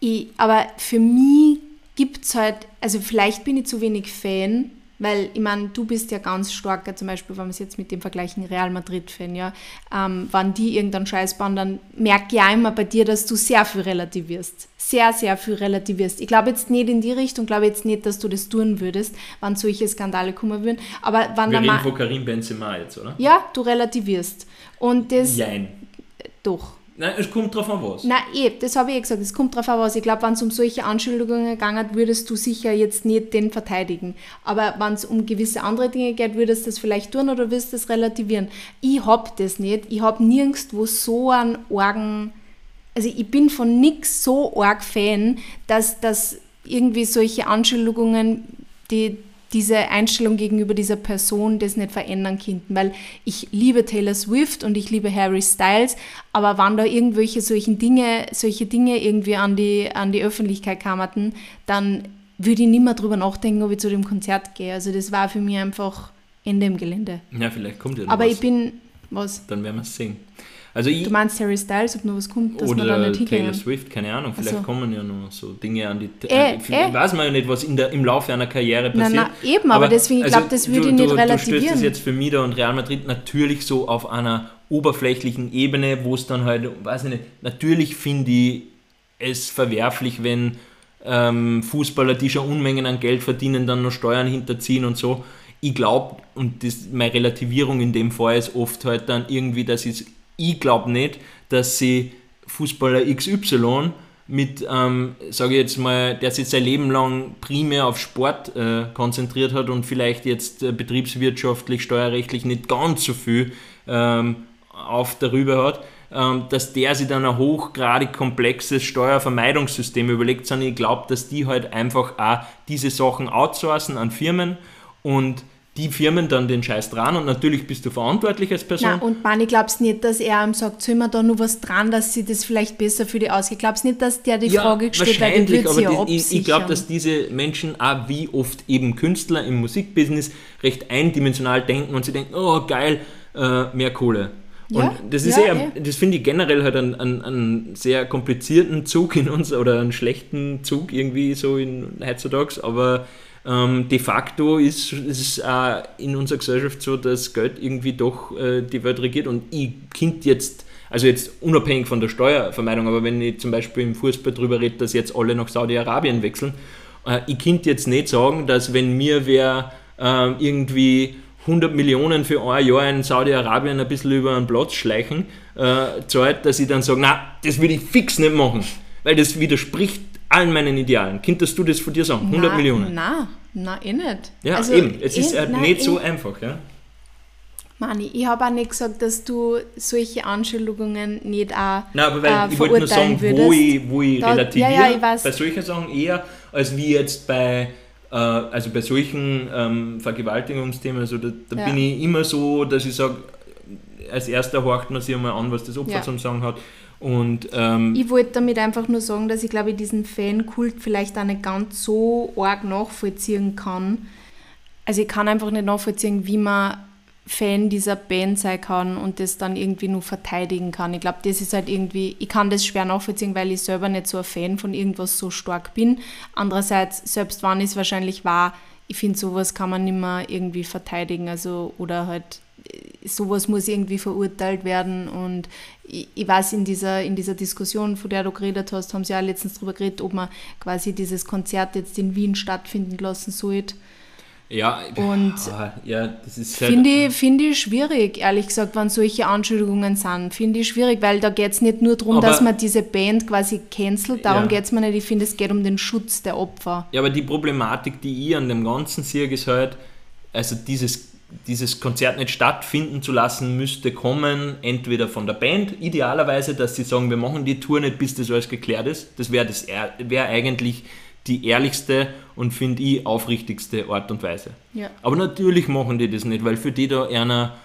ich, aber für mich gibt es halt, also vielleicht bin ich zu wenig Fan, weil ich meine, du bist ja ganz starker, zum Beispiel, wenn wir es jetzt mit dem vergleichen, Real Madrid-Fan, ja, ähm, wenn die irgendeinen Scheiß bauen, dann merke ich auch immer bei dir, dass du sehr viel relativierst. Sehr, sehr viel relativierst. Ich glaube jetzt nicht in die Richtung, glaube jetzt nicht, dass du das tun würdest, wenn solche Skandale kommen würden, aber wenn wir reden von Karim Benzema jetzt, oder? ja, du relativierst. Und das, Jein. doch. Nein, es kommt drauf an was. Na eh, das habe ich eh gesagt, es kommt drauf an, was. Ich glaube, wenn es um solche Anschuldigungen gegangen hat, würdest du sicher jetzt nicht den verteidigen. Aber wenn es um gewisse andere Dinge geht, würdest du das vielleicht tun oder wirst du das relativieren. Ich habe das nicht. Ich habe nirgendwo so einen argen... Also ich bin von nix so arg Fan, dass, dass irgendwie solche Anschuldigungen, die diese Einstellung gegenüber dieser Person das nicht verändern könnten, weil ich liebe Taylor Swift und ich liebe Harry Styles, aber wenn da irgendwelche solchen Dinge, solche Dinge irgendwie an die, an die Öffentlichkeit kamen, dann würde ich nicht mehr drüber nachdenken, ob ich zu dem Konzert gehe. Also das war für mich einfach Ende im Gelände. Ja, vielleicht kommt ja noch Aber was. ich bin, was? Dann werden wir es sehen. Also ich, Du meinst Harry Styles, ob noch was kommt, dass wir da oder nicht Taylor hingehen? Swift, keine Ahnung, vielleicht so. kommen ja noch so Dinge an die... Äh, ich äh. weiß man ja nicht, was in der, im Laufe einer Karriere passiert. na, eben, aber deswegen, ich glaub, das würde ich nicht du, Du stößt relativieren. das jetzt für Mida und Real Madrid natürlich so auf einer oberflächlichen Ebene, wo es dann halt, weiß ich nicht, natürlich finde ich es verwerflich, wenn ähm, Fußballer, die schon Unmengen an Geld verdienen, dann noch Steuern hinterziehen und so. Ich glaube, und das, meine Relativierung in dem Fall ist oft halt dann irgendwie, dass ich, ich glaube nicht, dass sie Fußballer XY mit, ähm, sage ich jetzt mal, der sich sein Leben lang primär auf Sport äh, konzentriert hat und vielleicht jetzt äh, betriebswirtschaftlich, steuerrechtlich nicht ganz so viel ähm, auf darüber hat, ähm, dass der sich dann ein hochgradig komplexes Steuervermeidungssystem überlegt, sondern ich glaube, dass die halt einfach auch diese Sachen outsourcen an Firmen und die Firmen dann den Scheiß dran und natürlich bist du verantwortlich als Person. Nein, und man, ich glaube es nicht, dass er ihm sagt, soll man da noch was dran, dass sie das vielleicht besser für die ausgeht. Ich glaube es nicht, dass der die Frage gestellt hat, wahrscheinlich, ja aber die, ich, ich glaube, dass diese Menschen auch wie oft eben Künstler im Musikbusiness recht eindimensional denken und sie denken, oh geil, äh, mehr Kohle. Und Ja, das ist ja, eher, eh. das finde ich generell halt einen, einen, einen sehr komplizierten Zug in uns oder einen schlechten Zug irgendwie so in heutzutage, aber ähm, de facto ist es auch in unserer Gesellschaft so, dass Geld irgendwie doch äh, die Welt regiert. Und ich Kind jetzt, also jetzt unabhängig von der Steuervermeidung, aber wenn ich zum Beispiel im Fußball drüber rede, dass jetzt alle nach Saudi-Arabien wechseln, äh, ich könnte jetzt nicht sagen, dass wenn mir wer äh, irgendwie 100 Millionen für ein Jahr in Saudi-Arabien ein bisschen über einen Platz schleichen, äh, zahlt, dass ich dann sage, na, das will ich fix nicht machen, weil das widerspricht allen meinen Idealen. Könntest du das von dir sagen? 100 Nein, Millionen? Nein, nein, eh nicht. Ja, Also, eben. Es ist eh- halt nein, nicht eh- so einfach. Ja? Mani, ich habe auch nicht gesagt, dass du solche Anschuldigungen nicht auch Nein, aber weil äh, ich wollte nur sagen, verurteilen wo würdest. ich, wo ich Da- relativiere, ja, ja, ich bei solchen Sachen eher, als wie jetzt bei, äh, also bei solchen ähm, Vergewaltigungsthemen. Also da, da Ja. bin ich immer so, dass ich sage, als erster horcht man sich einmal an, was das Opfer zum Sagen hat. Und, ähm, ich wollte damit einfach nur sagen, dass ich glaube, ich diesen Fankult vielleicht auch nicht ganz so arg nachvollziehen kann. Also ich kann einfach nicht nachvollziehen, wie man Fan dieser Band sein kann und das dann irgendwie nur verteidigen kann. Ich glaube, das ist halt irgendwie, ich kann das schwer nachvollziehen, weil ich selber nicht so ein Fan von irgendwas so stark bin. Andererseits, selbst wann es wahrscheinlich war, ich finde, sowas kann man nicht mehr irgendwie verteidigen. Also, oder halt, sowas muss irgendwie verurteilt werden. Und ich, ich weiß, in dieser, in dieser Diskussion, von der du geredet hast, haben sie ja letztens darüber geredet, ob man quasi dieses Konzert jetzt in Wien stattfinden lassen sollte. Ja, und ah, ja, das ist finde ich, find ich schwierig, ehrlich gesagt, wenn solche Anschuldigungen sind. Finde ich schwierig, weil da geht es nicht nur darum, aber dass man diese Band quasi cancelt, darum ja. geht es mir nicht. Ich finde, es geht um den Schutz der Opfer. Ja, aber die Problematik, die ich an dem Ganzen sehe, ist halt, also dieses, dieses Konzert nicht stattfinden zu lassen, müsste kommen, entweder von der Band, idealerweise, dass sie sagen, wir machen die Tour nicht, bis das alles geklärt ist. Das wäre wär eigentlich die ehrlichste und finde ich aufrichtigste Art und Weise. Ja. Aber natürlich machen die das nicht, weil für die da einer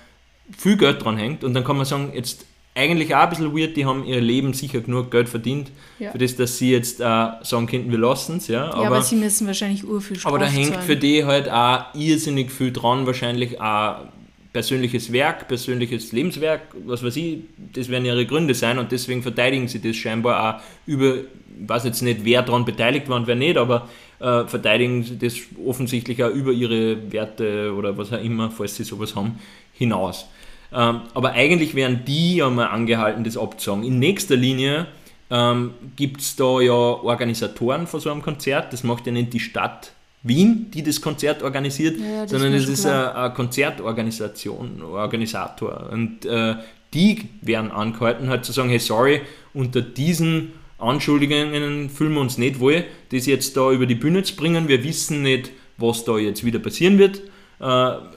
viel Geld dran hängt und dann kann man sagen, jetzt eigentlich auch ein bisschen weird, die haben ihr Leben sicher genug Geld verdient, ja. für das, dass sie jetzt äh, sagen könnten, wir lassen es. Ja. Aber, ja, aber sie müssen wahrscheinlich urviel Aber da hängt für die halt auch irrsinnig viel dran, wahrscheinlich auch persönliches Werk, persönliches Lebenswerk, was weiß ich, das werden ihre Gründe sein und deswegen verteidigen sie das scheinbar auch über, ich weiß jetzt nicht, wer daran beteiligt war und wer nicht, aber äh, verteidigen sie das offensichtlich auch über ihre Werte oder was auch immer, falls sie sowas haben, hinaus. Ähm, aber eigentlich wären die ja mal angehalten, das abzusagen. In nächster Linie ähm, gibt es da ja Organisatoren von so einem Konzert, das macht ja nicht die Stadt Wien, die das Konzert organisiert, ja, das sondern es ist ein Konzertorganisation, Organisator. Und äh, die werden angehalten, halt zu sagen, hey, sorry, unter diesen Anschuldigungen fühlen wir uns nicht wohl, das jetzt da über die Bühne zu bringen. Wir wissen nicht, was da jetzt wieder passieren wird. Äh,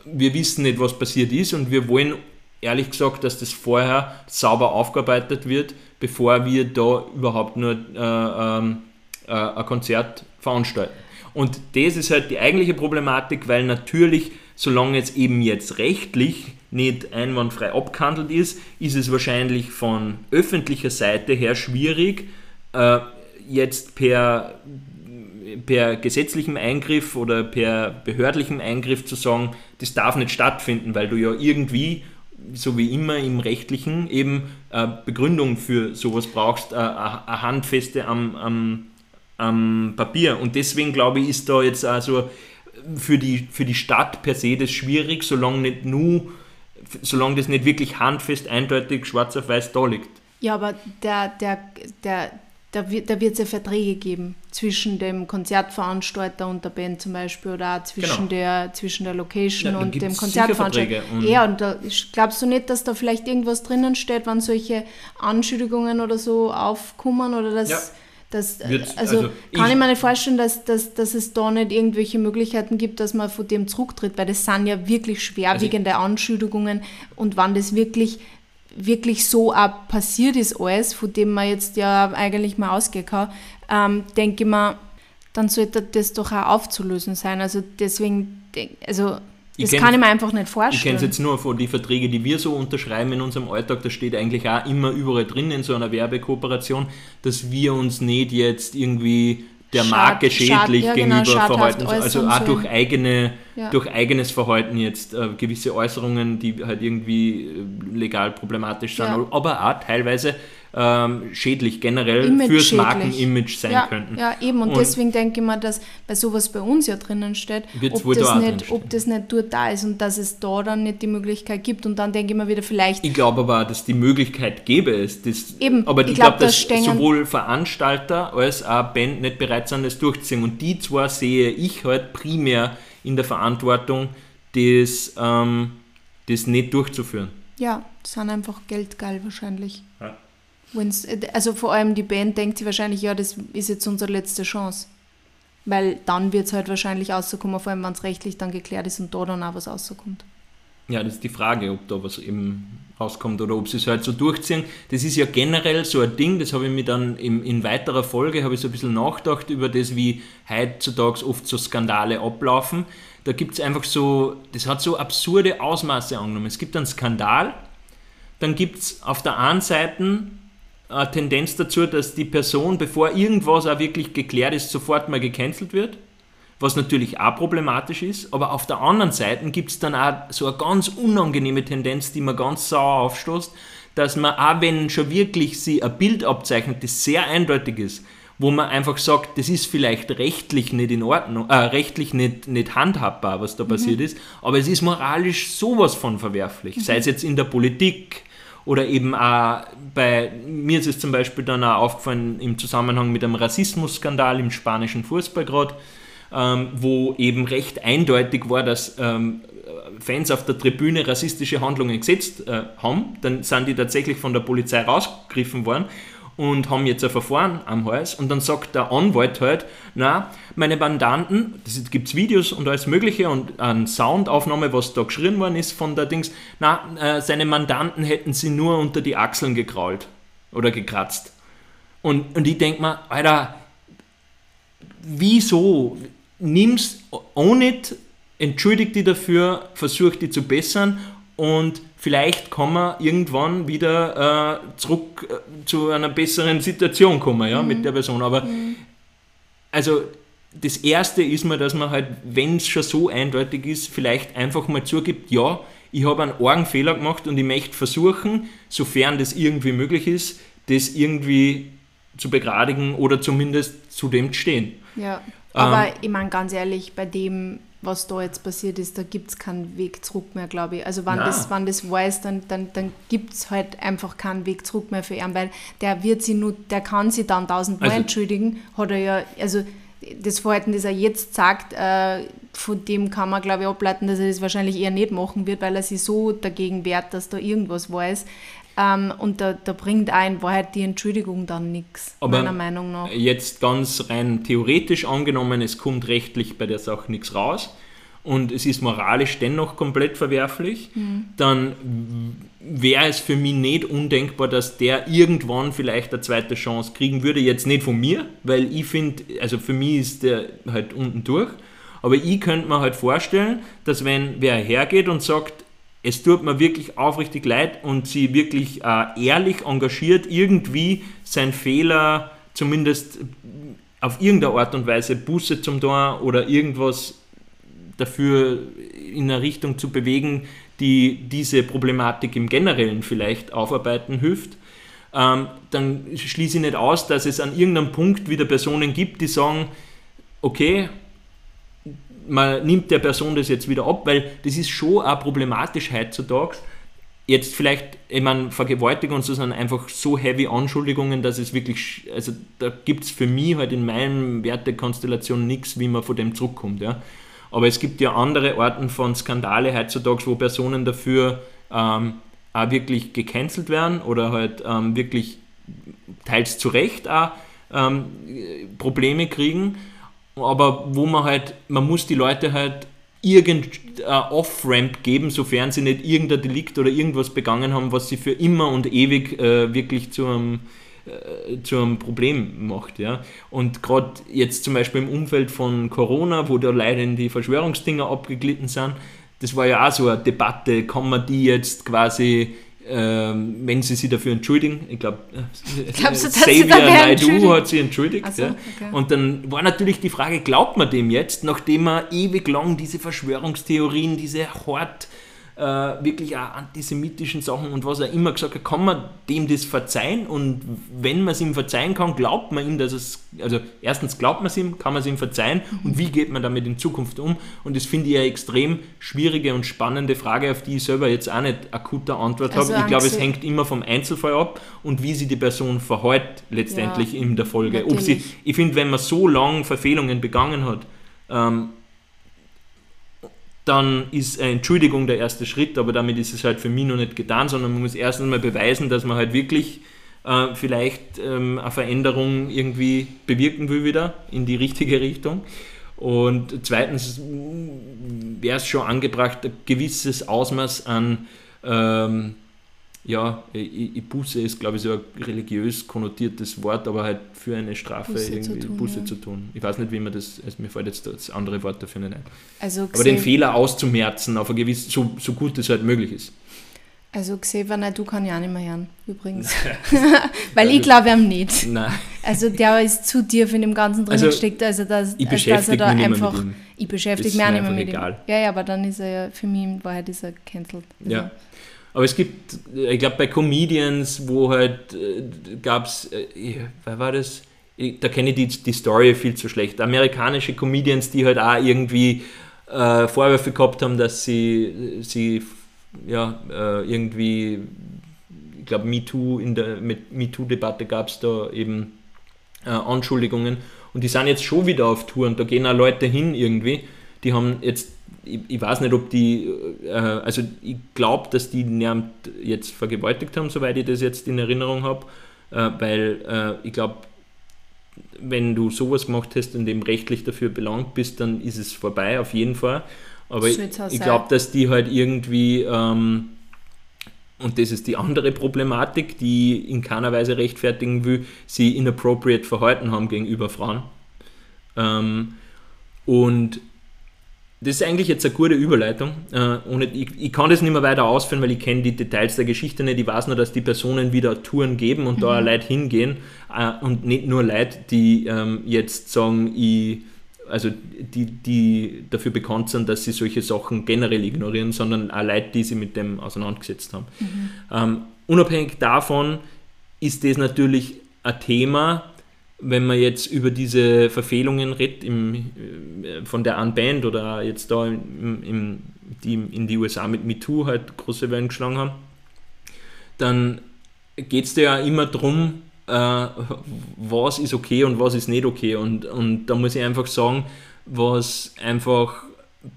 wir wissen nicht, was passiert ist und wir wollen ehrlich gesagt, dass das vorher sauber aufgearbeitet wird, bevor wir da überhaupt nur äh, ähm, äh, ein Konzert veranstalten. Und das ist halt die eigentliche Problematik, weil natürlich, solange es eben jetzt rechtlich nicht einwandfrei abgehandelt ist, ist es wahrscheinlich von öffentlicher Seite her schwierig, äh, jetzt per, per gesetzlichem Eingriff oder per behördlichem Eingriff zu sagen, das darf nicht stattfinden, weil du ja irgendwie so wie immer im Rechtlichen eben äh, Begründung für sowas brauchst, äh, eine handfeste am, am am Papier. Und deswegen glaube ich, ist da jetzt also für die, für die Stadt per se das schwierig, solange nicht nur, solange das nicht wirklich handfest, eindeutig, schwarz auf weiß da liegt. Ja, aber der, der, der, da wird es ja Verträge geben zwischen dem Konzertveranstalter und der Band zum Beispiel oder auch zwischen, genau. der, zwischen der Location ja, und dem Konzertveranstalter. Und ja, und da glaubst du nicht, dass da vielleicht irgendwas drinnen steht, wenn solche Anschuldigungen oder so aufkommen oder dass. Ja das, Wird, also, also, kann ich, ich mir nicht vorstellen, dass, dass, dass es da nicht irgendwelche Möglichkeiten gibt, dass man von dem zurücktritt, weil das sind ja wirklich schwerwiegende also Anschuldigungen und wann das wirklich, wirklich so auch passiert ist alles, von dem man jetzt ja eigentlich mal ausgehen kann, ähm, denke ich mir, dann sollte das doch auch aufzulösen sein. Also deswegen, also das kann ich mir einfach nicht vorstellen. Ich kenne es jetzt nur von den Verträgen, die wir so unterschreiben in unserem Alltag. Da steht eigentlich auch immer überall drin in so einer Werbekooperation, dass wir uns nicht jetzt irgendwie der Marke schädlich Schad, ja, genau, gegenüber genau, verhalten. Also auch durch, eigene, ja. durch eigenes Verhalten jetzt äh, gewisse Äußerungen, die halt irgendwie äh, legal problematisch sind, ja. aber auch teilweise ähm, schädlich generell Image fürs schädlich. Markenimage sein ja, könnten. Ja, eben. Und, und, deswegen denke ich mir, dass bei sowas bei uns ja drinnen steht, ob das, nicht, ob das nicht dort da ist und dass es da dann nicht die Möglichkeit gibt. Und dann denke ich mir wieder, vielleicht. Ich glaube aber, dass die Möglichkeit gäbe es. Das, eben, aber ich, ich glaube, dass sowohl Veranstalter als auch Band nicht bereit sind, das durchzuziehen. Und die zwar sehe ich halt primär in der Verantwortung, das, ähm, das nicht durchzuführen. Ja, das sind einfach geldgeil wahrscheinlich. Ja. Wenn's, also vor allem die Band denkt sich wahrscheinlich, ja, das ist jetzt unsere letzte Chance. Weil dann wird es halt wahrscheinlich rauskommen, vor allem wenn es rechtlich dann geklärt ist und da dann auch was rauskommt. Ja, das ist die Frage, ob da was eben rauskommt oder ob sie es halt so durchziehen. Das ist ja generell so ein Ding, das habe ich mir dann in, in weiterer Folge, habe ich so ein bisschen nachgedacht über das, wie heutzutage oft so Skandale ablaufen. Da gibt es einfach so, das hat so absurde Ausmaße angenommen. Es gibt einen Skandal, dann gibt es auf der einen Seite eine Tendenz dazu, dass die Person, bevor irgendwas auch wirklich geklärt ist, sofort mal gecancelt wird. Was natürlich auch problematisch ist, aber auf der anderen Seite gibt es dann auch so eine ganz unangenehme Tendenz, die mir ganz sauer aufstoßt, dass man auch wenn schon wirklich sie ein Bild abzeichnet, das sehr eindeutig ist, wo man einfach sagt, das ist vielleicht rechtlich nicht in Ordnung, äh, rechtlich nicht, nicht handhabbar, was da mhm. passiert ist, aber es ist moralisch sowas von verwerflich, mhm. sei es jetzt in der Politik oder eben auch bei, mir ist es zum Beispiel dann auch aufgefallen im Zusammenhang mit einem Rassismusskandal im spanischen Fußball gerade, ähm, wo eben recht eindeutig war, dass ähm, Fans auf der Tribüne rassistische Handlungen gesetzt äh, haben, dann sind die tatsächlich von der Polizei rausgegriffen worden und haben jetzt ein Verfahren am Hals und dann sagt der Anwalt halt, na, meine Mandanten, das gibt es Videos und alles mögliche und eine Soundaufnahme, was da geschrien worden ist von der Dings, na, äh, seine Mandanten hätten sie nur unter die Achseln gekrault oder gekratzt. Und, und ich denke mir, Alter, wieso nimmst ohne entschuldigt die dafür, versucht die zu bessern und vielleicht kann man irgendwann wieder äh, zurück äh, zu einer besseren Situation kommen ja, mhm. mit der Person. Aber mhm. also das Erste ist mal, dass man halt, wenn es schon so eindeutig ist, vielleicht einfach mal zugibt, ja, ich habe einen argen Fehler gemacht und ich möchte versuchen, sofern das irgendwie möglich ist, das irgendwie zu begradigen oder zumindest zu dem zu stehen. Ja, aber ähm, ich meine ganz ehrlich, bei dem was da jetzt passiert ist, da gibt es keinen Weg zurück mehr, glaube ich. Also wenn das, wenn das weiß, dann, dann, dann gibt es halt einfach keinen Weg zurück mehr für ihn, weil der wird sie nur, der kann sie dann tausendmal also, entschuldigen, hat er ja, also das Verhalten, das er jetzt sagt, äh, von dem kann man, glaube ich, ableiten, dass er das wahrscheinlich eher nicht machen wird, weil er sich so dagegen wehrt, dass da irgendwas weiß. Ähm, und da, da, bringt ein Wahrheit die Entschuldigung dann nichts, meiner Meinung nach. Jetzt ganz rein theoretisch angenommen, es kommt rechtlich bei der Sache nichts raus und es ist moralisch dennoch komplett verwerflich, mhm. dann wäre es für mich nicht undenkbar, dass der irgendwann vielleicht eine zweite Chance kriegen würde. Jetzt nicht von mir, weil ich finde, also für mich ist der halt unten durch. Aber ich könnte mir halt vorstellen, dass wenn wer hergeht und sagt, es tut mir wirklich aufrichtig leid und sie wirklich äh, ehrlich engagiert irgendwie sein Fehler zumindest auf irgendeine Art und Weise Buße zum Tor oder irgendwas dafür in eine Richtung zu bewegen, die diese Problematik im Generellen vielleicht aufarbeiten hilft, ähm, dann schließe ich nicht aus, dass es an irgendeinem Punkt wieder Personen gibt, die sagen, okay, man nimmt der Person das jetzt wieder ab, weil das ist schon auch problematisch heutzutage. Jetzt vielleicht, ich meine, Vergewaltigung und so sind einfach so heavy Anschuldigungen, dass es wirklich, also da gibt es für mich halt in meinen Wertekonstellationen nichts, wie man von dem zurückkommt. Ja. Aber es gibt ja andere Arten von Skandale heutzutage, wo Personen dafür ähm, auch wirklich gecancelt werden oder halt ähm, wirklich teils zu Recht auch ähm, Probleme kriegen aber wo man halt, man muss die Leute halt irgendein Off-Ramp geben, sofern sie nicht irgendein Delikt oder irgendwas begangen haben, was sie für immer und ewig äh, wirklich zu einem, äh, zu einem Problem macht. Ja? Und gerade jetzt zum Beispiel im Umfeld von Corona, wo da leider in die Verschwörungsdinger abgeglitten sind, das war ja auch so eine Debatte, kann man die jetzt quasi ähm, wenn sie sich dafür entschuldigen, ich glaube, äh, Xavier Naidu hat sie entschuldigt. So, ja. okay. Und dann war natürlich die Frage, glaubt man dem jetzt, nachdem er ewig lang diese Verschwörungstheorien, diese hart äh, wirklich auch antisemitischen Sachen und was er immer gesagt hat, kann man dem das verzeihen? Und wenn man es ihm verzeihen kann, glaubt man ihm, dass es, also erstens glaubt man es ihm, kann man es ihm verzeihen? Und wie geht man damit in Zukunft um? Und das finde ich eine extrem schwierige und spannende Frage, auf die ich selber jetzt auch nicht akute Antwort also habe. Ich glaube, es hängt immer vom Einzelfall ab und wie sich die Person verhält letztendlich ja, in der Folge. Ob sie, ich finde, wenn man so lange Verfehlungen begangen hat, ähm, dann ist eine Entschuldigung der erste Schritt, aber damit ist es halt für mich noch nicht getan, sondern man muss erst einmal beweisen, dass man halt wirklich äh, vielleicht ähm, eine Veränderung irgendwie bewirken will wieder in die richtige Richtung. Und zweitens wäre es schon angebracht, ein gewisses Ausmaß an ähm, ja, Buße ist, glaube ich, so ein religiös konnotiertes Wort, aber halt für eine Strafe Buße irgendwie zu tun, Buße ja. zu tun. Ich weiß nicht, wie man das, also mir fällt jetzt das andere Wort dafür nicht ein. Also aber den Fehler auszumerzen, auf ein gewiss, so, so gut es halt möglich ist. Also Xavier du kann ja auch nicht mehr hören, übrigens. Weil ich glaube ihm nicht. Nein. Also der ist zu tief in dem Ganzen drin Also, gesteckt, also dass, ich als dass er da einfach. Ich beschäftige mich auch nicht mehr mit egal. ihm. Ja, ja, aber dann ist er ja für mich in Wahrheit ist er cancelled. Also, Ja. Aber es gibt, ich glaube, bei Comedians, wo halt äh, gab es, äh, wer war das? Ich, da kenne ich die, die Story viel zu schlecht. Amerikanische Comedians, die halt auch irgendwie äh, Vorwürfe gehabt haben, dass sie, sie ja, äh, irgendwie, ich glaube, MeToo, in der MeToo-Debatte gab es da eben äh, Anschuldigungen. Und die sind jetzt schon wieder auf Tour und da gehen auch Leute hin irgendwie. Die haben jetzt, ich, ich weiß nicht, ob die, äh, also ich glaube, dass die niemand jetzt vergewaltigt haben, soweit ich das jetzt in Erinnerung habe, äh, weil äh, ich glaube, wenn du sowas gemacht hast und eben rechtlich dafür belangt bist, dann ist es vorbei, auf jeden Fall. Aber ich, ich glaube, dass die halt irgendwie, ähm, und das ist die andere Problematik, die in keiner Weise rechtfertigen will, sie inappropriate verhalten haben gegenüber Frauen. Ähm, und das ist eigentlich jetzt eine gute Überleitung. Äh, ich, ich kann das nicht mehr weiter ausführen, weil ich kenne die Details der Geschichte nicht. Ich weiß nur, dass die Personen wieder Touren geben und da auch Leute hingehen. Äh, und nicht nur Leute, die ähm, jetzt sagen, ich, also die, die dafür bekannt sind, dass sie solche Sachen generell ignorieren, sondern auch Leute, die sich mit dem auseinandergesetzt haben. Ähm, unabhängig davon ist das natürlich ein Thema, wenn man jetzt über diese Verfehlungen redet im, äh, von der einen Band oder jetzt da im, im, die in die USA mit MeToo halt große Wellen geschlagen haben, dann geht es ja immer darum, äh, was ist okay und was ist nicht okay. Und, und da muss ich einfach sagen, was einfach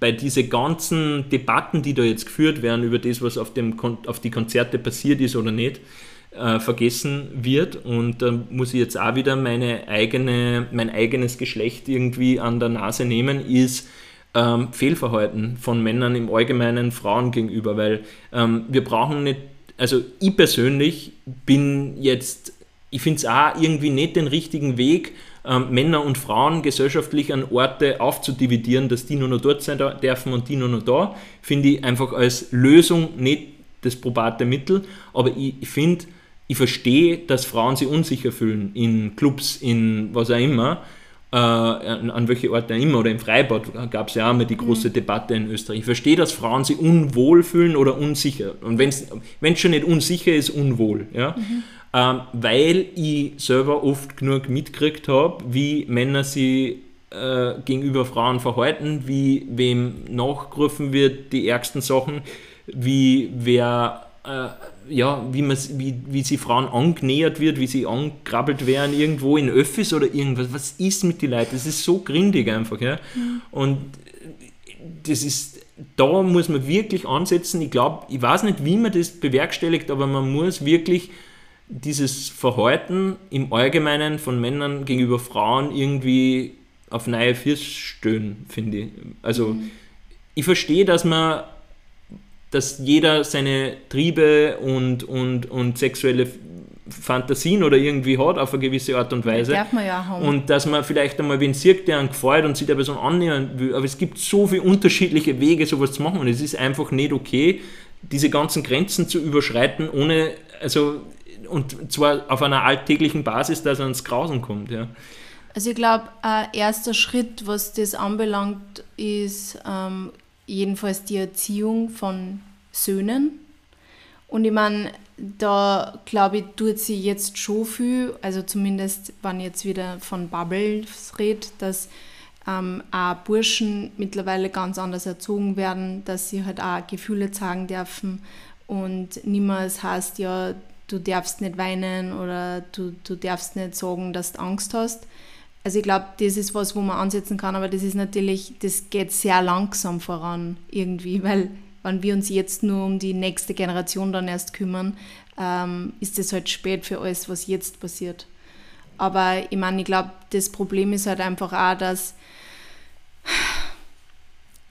bei diesen ganzen Debatten, die da jetzt geführt werden über das, was auf, dem, Kon- auf die Konzerte passiert ist oder nicht, äh, vergessen wird. Und da muss ich jetzt auch wieder meine eigene, mein eigenes Geschlecht irgendwie an der Nase nehmen, ist ähm, Fehlverhalten von Männern im Allgemeinen Frauen gegenüber, weil ähm, wir brauchen nicht, also ich persönlich bin jetzt, ich finde es auch irgendwie nicht den richtigen Weg, ähm, Männer und Frauen gesellschaftlich an Orte aufzudividieren, dass die nur noch dort sein dürfen und die nur noch da, finde ich einfach als Lösung nicht das probate Mittel, aber ich, ich finde, ich verstehe, dass Frauen sich unsicher fühlen in Clubs, in was auch immer, äh, an, an welche Orte auch immer, oder im Freibad gab es ja auch mal die große Debatte in Österreich. Ich verstehe, dass Frauen sich unwohl fühlen oder unsicher. Und wenn es schon nicht unsicher ist, unwohl. Ja? Ähm, weil ich selber oft genug mitgekriegt habe, wie Männer sich äh, gegenüber Frauen verhalten, wie wem nachgerufen wird, die ärgsten Sachen, wie wer äh, ja, wie, man, wie, wie sie Frauen angenähert wird, wie sie angekrabbelt werden irgendwo in Öffis oder irgendwas. Was ist mit den Leuten? Das ist so grindig einfach. Ja? Und das ist, da muss man wirklich ansetzen. Ich glaube, ich weiß nicht, wie man das bewerkstelligt, aber man muss wirklich dieses Verhalten im Allgemeinen von Männern gegenüber Frauen irgendwie auf neue Füße stellen, finde ich. Also ich verstehe, dass man dass jeder seine Triebe und, und, und sexuelle Fantasien oder irgendwie hat auf eine gewisse Art und Weise. Darf man ja haben. Und dass man vielleicht einmal wen sieht, der einen gefällt und sich der Person annähern will. Aber es gibt so viele unterschiedliche Wege, sowas zu machen und es ist einfach nicht okay, diese ganzen Grenzen zu überschreiten, ohne, also, und zwar auf einer alltäglichen Basis, dass er ans Grausen kommt. Ja. Also ich glaube, ein erster Schritt, was das anbelangt, ist ähm, jedenfalls die Erziehung von Söhnen. Und ich meine, da glaube ich, tut sie jetzt schon viel, also zumindest, wenn ich jetzt wieder von Bubbles redet, dass ähm, auch Burschen mittlerweile ganz anders erzogen werden, dass sie halt auch Gefühle zeigen dürfen und niemals heißt, ja, du darfst nicht weinen oder du, du darfst nicht sagen, dass du Angst hast. Also ich glaube, das ist was, wo man ansetzen kann, aber das ist natürlich, das geht sehr langsam voran irgendwie, weil wenn wir uns jetzt nur um die nächste Generation dann erst kümmern, ähm, ist es halt spät für alles, was jetzt passiert. Aber ich meine, ich glaube, das Problem ist halt einfach auch, dass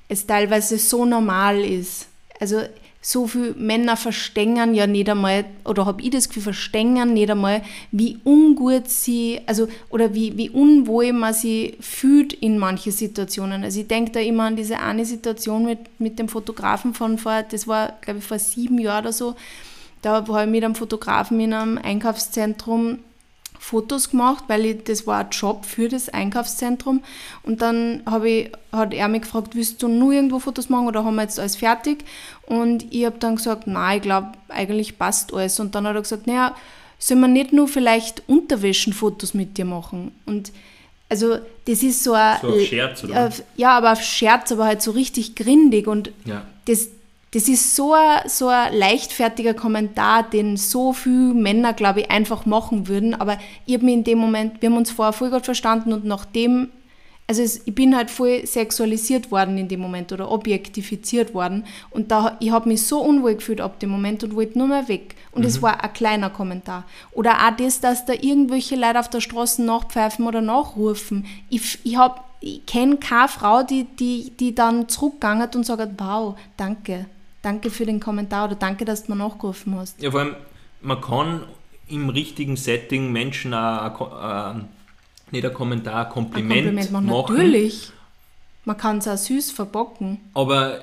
es teilweise so normal ist. Also so viele Männer verstehen ja nicht einmal, oder habe ich das Gefühl, verstehen nicht einmal, wie ungut sie, also, oder wie, wie unwohl man sie fühlt in manchen Situationen. Also ich denke da immer an diese eine Situation mit, mit dem Fotografen von vor, das war, glaube ich, vor sieben Jahren oder so, da habe ich mit einem Fotografen in einem Einkaufszentrum Fotos gemacht, weil ich, das war ein Job für das Einkaufszentrum. Und dann ich, hat er mich gefragt, willst du nur irgendwo Fotos machen oder haben wir jetzt alles fertig? Und ich habe dann gesagt, nein, ich glaube, eigentlich passt alles. Und dann hat er gesagt, naja, soll man nicht nur vielleicht Unterwäschenfotos mit dir machen? Und also das ist so ein... So auf Scherz, oder? Ja, aber auf Scherz, aber halt so richtig grindig. Und ja. das, das ist so ein, so ein leichtfertiger Kommentar, den so viele Männer, glaube ich, einfach machen würden. Aber ich habe mich in dem Moment, wir haben uns vorher voll gut verstanden und nachdem, also es, ich bin halt voll sexualisiert worden in dem Moment oder objektifiziert worden. Und da, ich habe mich so unwohl gefühlt ab dem Moment und wollte nur mehr weg. Und es mhm. war ein kleiner Kommentar. Oder auch das, dass da irgendwelche Leute auf der Straße nachpfeifen oder nachrufen. Ich, ich ich kenne keine Frau, die, die, die dann zurückgegangen und sagt, wow, danke danke für den Kommentar oder danke, dass du mir nachgerufen hast. Ja, vor allem, man kann im richtigen Setting Menschen auch, äh, nicht ein Kommentar, ein Kompliment, ein Kompliment machen. machen. Natürlich. Man kann es auch süß verbocken. Aber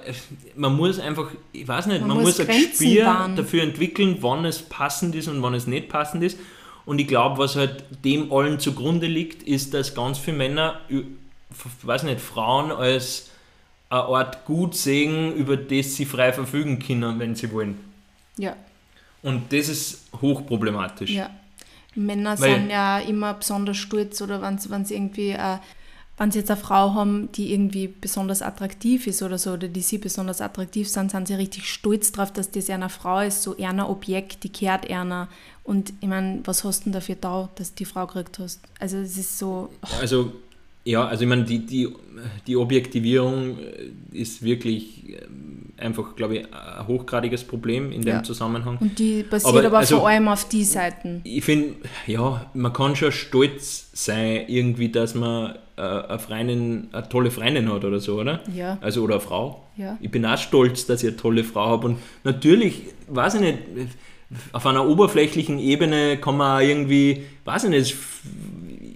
man muss einfach, ich weiß nicht, man, man muss, muss ein Gespür dafür entwickeln, wann es passend ist und wann es nicht passend ist. Und ich glaube, was halt dem allen zugrunde liegt, ist, dass ganz viele Männer, weiß nicht, Frauen als eine Art Gut sehen, über das sie frei verfügen können, wenn sie wollen. Ja. Und das ist hochproblematisch. Ja. Männer Weil, sind ja immer besonders stolz oder wenn sie irgendwie, äh, wenn sie jetzt eine Frau haben, die irgendwie besonders attraktiv ist oder so, oder die sie besonders attraktiv sind, sind sie richtig stolz darauf, dass das eine Frau ist, so einer Objekt, die kehrt einer. Und ich meine, was hast du denn dafür da, dass du die Frau gekriegt hast? Also es ist so... Oh. Also ja, also ich meine, die, die, die Objektivierung äh, ist wirklich ähm, einfach, glaube ich, ein hochgradiges Problem in dem ja. Zusammenhang. Und die basiert aber, aber also, vor allem auf die Seiten. Ich finde, ja, man kann schon stolz sein, irgendwie, dass man äh, eine, Freundin, eine tolle Freundin hat oder so, oder? Ja. Also, oder eine Frau. Ja. Ich bin auch stolz, dass ich eine tolle Frau habe. Und natürlich, weiß ich nicht, auf einer oberflächlichen Ebene kann man irgendwie, weiß ich nicht,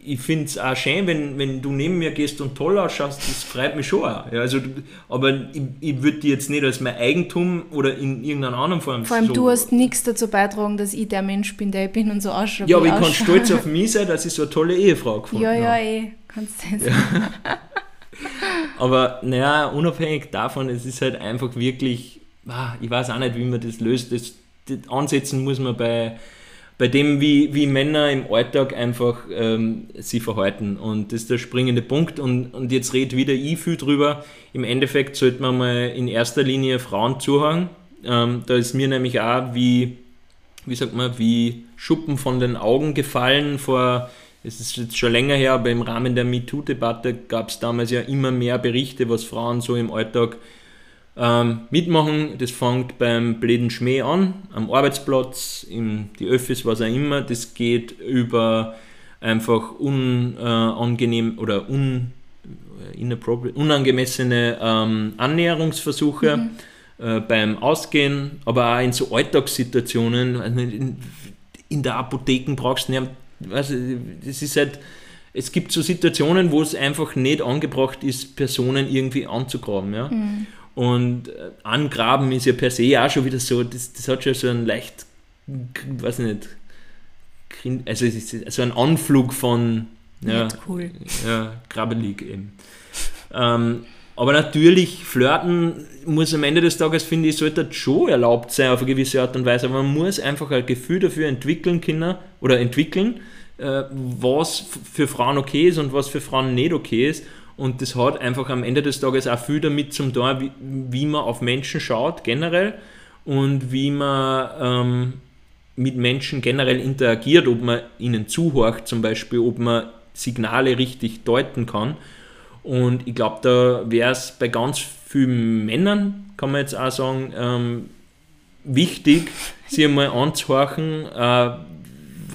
ich finde es auch schön, wenn, wenn du neben mir gehst und toll ausschaust, das freut mich schon auch. Ja, also, aber ich, ich würde die jetzt nicht als mein Eigentum oder in irgendeiner anderen Form Vor allem, so du hast nichts dazu beitragen, dass ich der Mensch bin, der ich bin und so ausschaue. Ja, aber ich, ich kann stolz auf mich sein, dass ich so eine tolle Ehefrau gefunden habe. Ja, ja, eh, kannst du das ja. Aber naja, unabhängig davon, es ist halt einfach wirklich, ah, ich weiß auch nicht, wie man das löst. Das, das ansetzen muss man bei bei dem, wie, wie Männer im Alltag einfach ähm, sich verhalten. Und das ist der springende Punkt. Und, und jetzt redet wieder ich viel drüber. Im Endeffekt sollte man mal in erster Linie Frauen zuhören. Ähm, da ist mir nämlich auch wie, wie sagt man, wie Schuppen von den Augen gefallen vor, es ist jetzt schon länger her, aber im Rahmen der MeToo-Debatte gab es damals ja immer mehr Berichte, was Frauen so im Alltag ähm, mitmachen, das fängt beim bläden Schmäh an, am Arbeitsplatz, in die Öffis, was auch immer. Das geht über einfach unangenehm äh, oder un, äh, unangemessene ähm, Annäherungsversuche mhm. äh, beim Ausgehen, aber auch in so Alltagssituationen. Also in, in, der Apotheke brauchst du nicht, also das ist halt, es gibt so Situationen, wo es einfach nicht angebracht ist, Personen irgendwie anzugraben. Ja? Mhm. Und äh, angraben ist ja per se auch schon wieder so, das, das hat schon so einen leicht, weiß nicht, also so ein Anflug von ja, cool. ja, krabbelig eben. Ähm, aber natürlich, flirten muss am Ende des Tages, finde ich, sollte schon erlaubt sein auf eine gewisse Art und Weise. Aber man muss einfach ein Gefühl dafür entwickeln können oder entwickeln, äh, was für Frauen okay ist und was für Frauen nicht okay ist. Und das hat einfach am Ende des Tages auch viel damit zum tun, wie, wie man auf Menschen schaut generell und wie man ähm, mit Menschen generell interagiert, ob man ihnen zuhört zum Beispiel, ob man Signale richtig deuten kann. Und ich glaube, da wäre es bei ganz vielen Männern, kann man jetzt auch sagen, ähm, wichtig, sich einmal anzuhorchen, äh,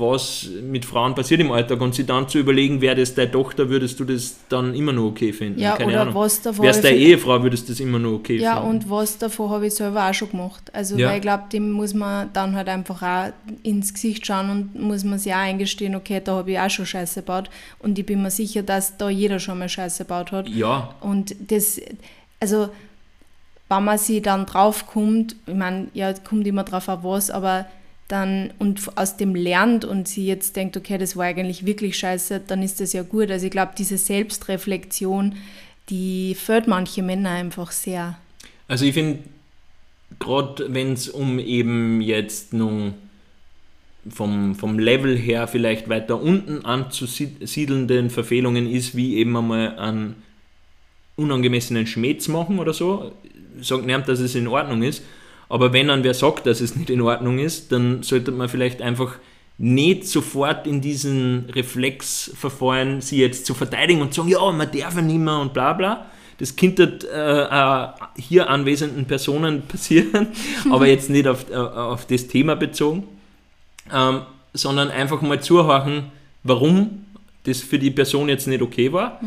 was mit Frauen passiert im Alltag und sie dann zu überlegen, wäre das deine Tochter, würdest du das dann immer noch okay finden? Ja, Keine oder Ahnung. was davon. Wärst deine Ehefrau, würdest du das immer noch okay Ja, finden? und was davon habe ich selber auch schon gemacht. Also, Ja. weil ich glaube, dem muss man dann halt einfach auch ins Gesicht schauen und muss man sich auch eingestehen, okay, da habe ich auch schon Scheiße gebaut. Und ich bin mir sicher, dass da jeder schon mal Scheiße gebaut hat. ja, Und das, also, wenn man sich dann drauf kommt, ich meine, ja, kommt immer drauf auf was, aber dann und aus dem lernt und sie jetzt denkt, okay, das war eigentlich wirklich scheiße, dann ist das ja gut. Also ich glaube, diese Selbstreflexion, die fördert manche Männer einfach sehr. Also ich finde, gerade wenn es um eben jetzt nun vom, vom Level her vielleicht weiter unten anzusiedelnden Verfehlungen ist, wie eben einmal einen unangemessenen Schmäh zu machen oder so, sagt niemand, dass es in Ordnung ist, aber wenn dann wer sagt, dass es nicht in Ordnung ist, dann sollte man vielleicht einfach nicht sofort in diesen Reflex verfallen, sie jetzt zu verteidigen und zu sagen, ja, man darf ja nicht mehr und bla bla. Das könnte äh, äh, hier anwesenden Personen passieren, aber jetzt nicht auf, äh, auf das Thema bezogen, ähm, sondern einfach mal zuhören, warum das für die Person jetzt nicht okay war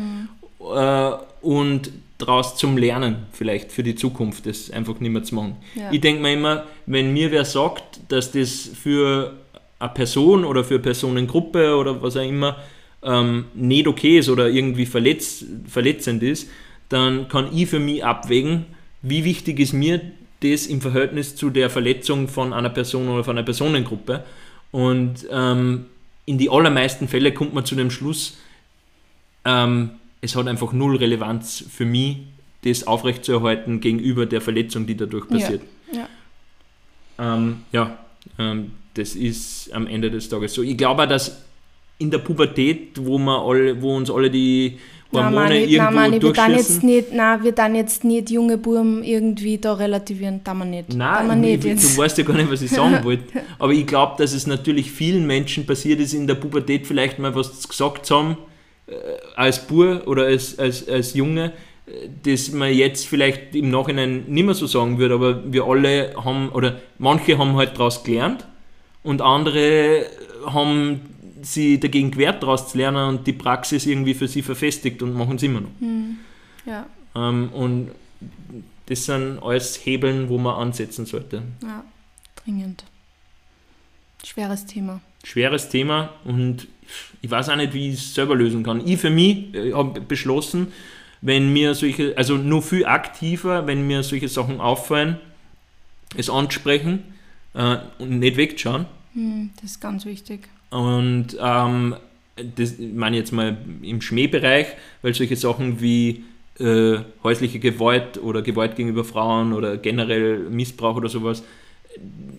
äh, und daraus zum Lernen vielleicht für die Zukunft, das einfach nicht mehr zu machen. Ja. Ich denke mir immer, wenn mir wer sagt, dass das für eine Person oder für eine Personengruppe oder was auch immer ähm, nicht okay ist oder irgendwie verletz, verletzend ist, dann kann ich für mich abwägen, wie wichtig ist mir das im Verhältnis zu der Verletzung von einer Person oder von einer Personengruppe. Und ähm, in die allermeisten Fälle kommt man zu dem Schluss, ähm, es hat einfach null Relevanz für mich, das aufrechtzuerhalten gegenüber der Verletzung, die dadurch passiert. Ja. Ähm, ja, ähm, das ist am Ende des Tages so. Ich glaube auch, dass in der Pubertät, wo, wir alle, wo uns alle die Nein, Hormone Mani, irgendwo nein, Mani, wir dann jetzt durchschießen. nicht, nein, wir dann jetzt nicht junge Buben irgendwie da relativieren, da man nicht. Nein, man nicht ich, du weißt ja gar nicht, was ich sagen wollte. Aber ich glaube, dass es natürlich vielen Menschen passiert ist, in der Pubertät vielleicht mal was gesagt zu haben, als Bur oder als, als, als Junge, äh, das man jetzt vielleicht im Nachhinein nicht mehr so sagen würde, aber wir alle haben, oder manche haben halt daraus gelernt und andere haben sie dagegen gewehrt, daraus zu lernen und die Praxis irgendwie für sie verfestigt und machen es immer noch. Ja, Ähm, und das sind alles Hebeln, wo man ansetzen sollte. ja, dringend. Schweres Thema. Schweres Thema und ich weiß auch nicht, wie ich es selber lösen kann. Ich für mich äh, habe beschlossen, wenn mir solche, also nur viel aktiver, wenn mir solche Sachen auffallen, es ansprechen äh, und nicht wegschauen. Hm, das ist ganz wichtig. Und ähm, das meine ich jetzt mal im Schmähbereich, weil solche Sachen wie äh, häusliche Gewalt oder Gewalt gegenüber Frauen oder generell Missbrauch oder sowas,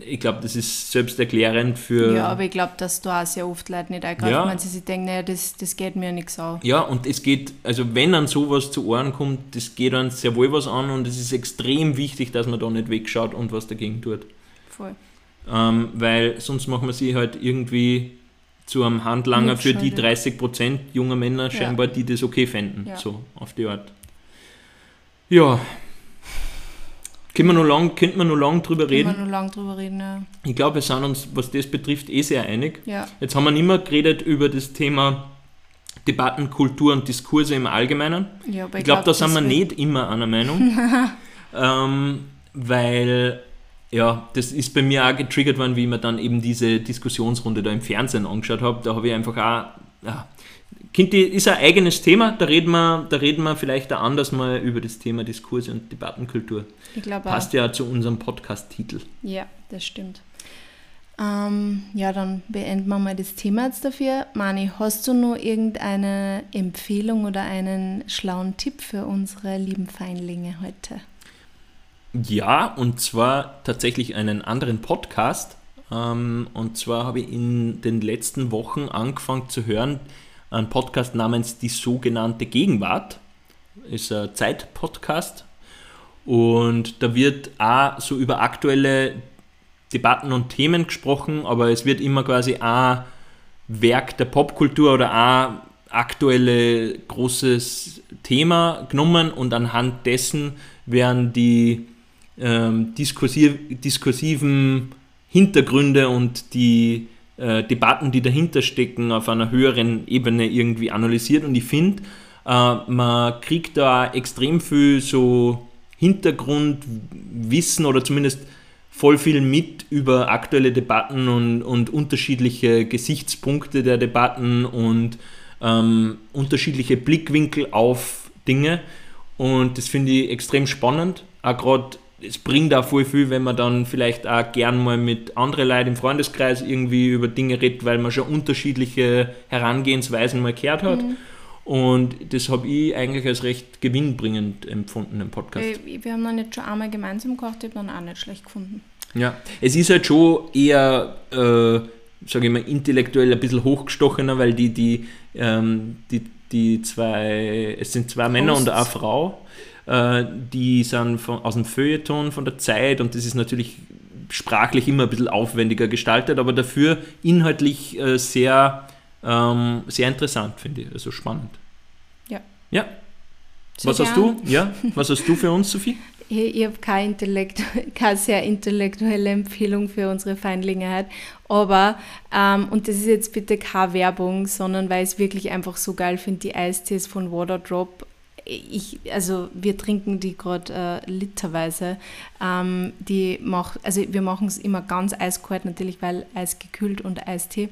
ich glaube, das ist selbsterklärend für. Ja, aber ich glaube, dass da auch sehr oft Leute nicht eingreifen, Ja. weil sie sich denken, naja, das, das geht mir nichts an. Ja, und es geht, also wenn an sowas zu Ohren kommt, das geht dann sehr wohl was an und es ist extrem wichtig, dass man da nicht wegschaut und was dagegen tut. Voll. Ähm, weil sonst macht man sich halt irgendwie zu einem Handlanger für die Mitschuldig. 30% junger Männer scheinbar, die das okay fänden. Ja. So, auf die Art. Ja. Können wir noch lang, könnte man noch lange drüber Können wir reden? noch lange drüber reden, ja. Ich glaube, wir sind uns, was das betrifft, eh sehr einig. Ja, Jetzt haben wir nicht mehr geredet über das Thema Debattenkultur und Diskurse im Allgemeinen. ja aber Ich glaube, da das sind wir nicht immer einer Meinung. ähm, weil, ja, das ist bei mir auch getriggert worden, wie ich mir dann eben diese Diskussionsrunde da im Fernsehen angeschaut habe. Da habe ich einfach auch, ja, Kind, die ist ein eigenes Thema, da reden, wir, da reden wir vielleicht auch anders mal über das Thema Diskurse und Debattenkultur. Ich glaube Passt ja zu unserem Podcast-Titel. Ja, das stimmt. Ähm, ja, dann beenden wir mal das Thema jetzt dafür. Mani, hast du noch irgendeine Empfehlung oder einen schlauen Tipp für unsere lieben Feinlinge heute? Ja, und zwar tatsächlich einen anderen Podcast. Ähm, und zwar habe ich in den letzten Wochen angefangen zu hören, einen Podcast namens Die sogenannte Gegenwart. Ist ein Zeit-Podcast. Und da wird auch so über aktuelle Debatten und Themen gesprochen, aber es wird immer quasi ein Werk der Popkultur oder ein aktuelle großes Thema genommen und anhand dessen werden die ähm, diskursiv, diskursiven Hintergründe und die äh, Debatten, die dahinter stecken, auf einer höheren Ebene irgendwie analysiert. Und ich finde, äh, man kriegt da extrem viel so Hintergrundwissen oder zumindest voll viel mit über aktuelle Debatten und, und unterschiedliche Gesichtspunkte der Debatten und ähm, unterschiedliche Blickwinkel auf Dinge. Und das finde ich extrem spannend. Auch gerade, es bringt auch voll viel, wenn man dann vielleicht auch gern mal mit anderen Leuten im Freundeskreis irgendwie über Dinge redet, weil man schon unterschiedliche Herangehensweisen mal gehört hat. Mhm. Und das habe ich eigentlich als recht gewinnbringend empfunden im Podcast. Wir haben noch nicht schon einmal gemeinsam gekocht, ich habe dann auch nicht schlecht gefunden. Ja, es ist halt schon eher, äh, sage ich mal, intellektuell ein bisschen hochgestochener, weil die, die, ähm, die, die zwei, es sind zwei Männer und eine Frau, die sind von, aus dem Feuilleton von der Zeit und das ist natürlich sprachlich immer ein bisschen aufwendiger gestaltet, aber dafür inhaltlich äh, sehr ähm, sehr interessant, finde ich. Also spannend. Ja. Ja. Sehr Was hast du? Ja, was hast du für uns, Sophie? Ich, ich habe keine, Intellekt, keine sehr intellektuelle Empfehlung für unsere Feindlinge heute. Aber, ähm, und das ist jetzt bitte keine Werbung, sondern weil ich es wirklich einfach so geil finde, die Eistees von Waterdrop ich, also wir trinken die gerade äh, literweise. Ähm, die mach, also wir machen es immer ganz eiskalt natürlich, weil eisgekühlt und Eistee.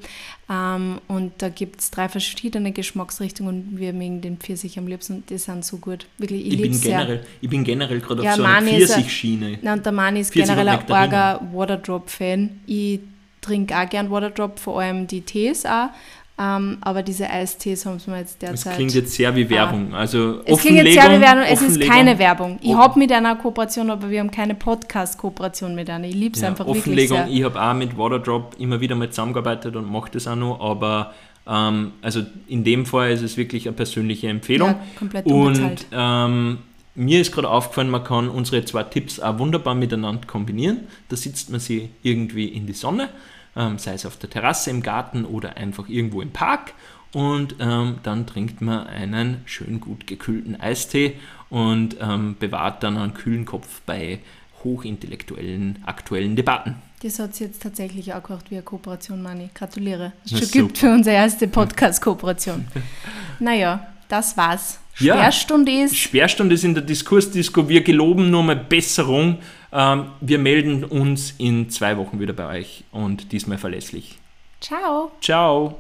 Ähm, und da gibt es drei verschiedene Geschmacksrichtungen und wir mögen den Pfirsich am liebsten. Die sind so gut. Wirklich, ich, ich, bin, generell, sehr. ich bin generell gerade ja, auf so einer Pfirsich-Schiene. Nein, der Mani ist generell ein arger Waterdrop-Fan. Ich trinke auch gern Waterdrop, vor allem die Tees auch. Um, ähm, aber diese Eistees haben wir jetzt derzeit. Es klingt jetzt sehr wie Werbung. Also es klingt jetzt sehr wie Werbung, es ist keine Werbung. Ich habe mit einer Kooperation, aber wir haben keine Podcast-Kooperation mit einer. Ich liebe es ja, einfach Offenlegung, wirklich sehr. Ich habe auch mit Waterdrop immer wieder mal zusammengearbeitet und mache das auch noch, aber ähm, also in dem Fall ist es wirklich eine persönliche Empfehlung. Ja, komplett und ähm, mir ist gerade aufgefallen, man kann unsere zwei Tipps auch wunderbar miteinander kombinieren. Da sitzt man sie irgendwie in die Sonne ähm, sei es auf der Terrasse, im Garten oder einfach irgendwo im Park. Und ähm, dann trinkt man einen schön gut gekühlten Eistee und ähm, bewahrt dann einen kühlen Kopf bei hochintellektuellen aktuellen Debatten. Das hat es jetzt tatsächlich auch gemacht wie eine Kooperation, Mani. Gratuliere. Es schon gibt für unsere erste Podcast-Kooperation. naja, das war's. Sperrstunde ja, ist. Sperrstunde ist in der Diskursdisco. Wir geloben nur mal Besserung. Ähm, wir melden uns in zwei Wochen wieder bei euch und diesmal verlässlich. Ciao. Ciao.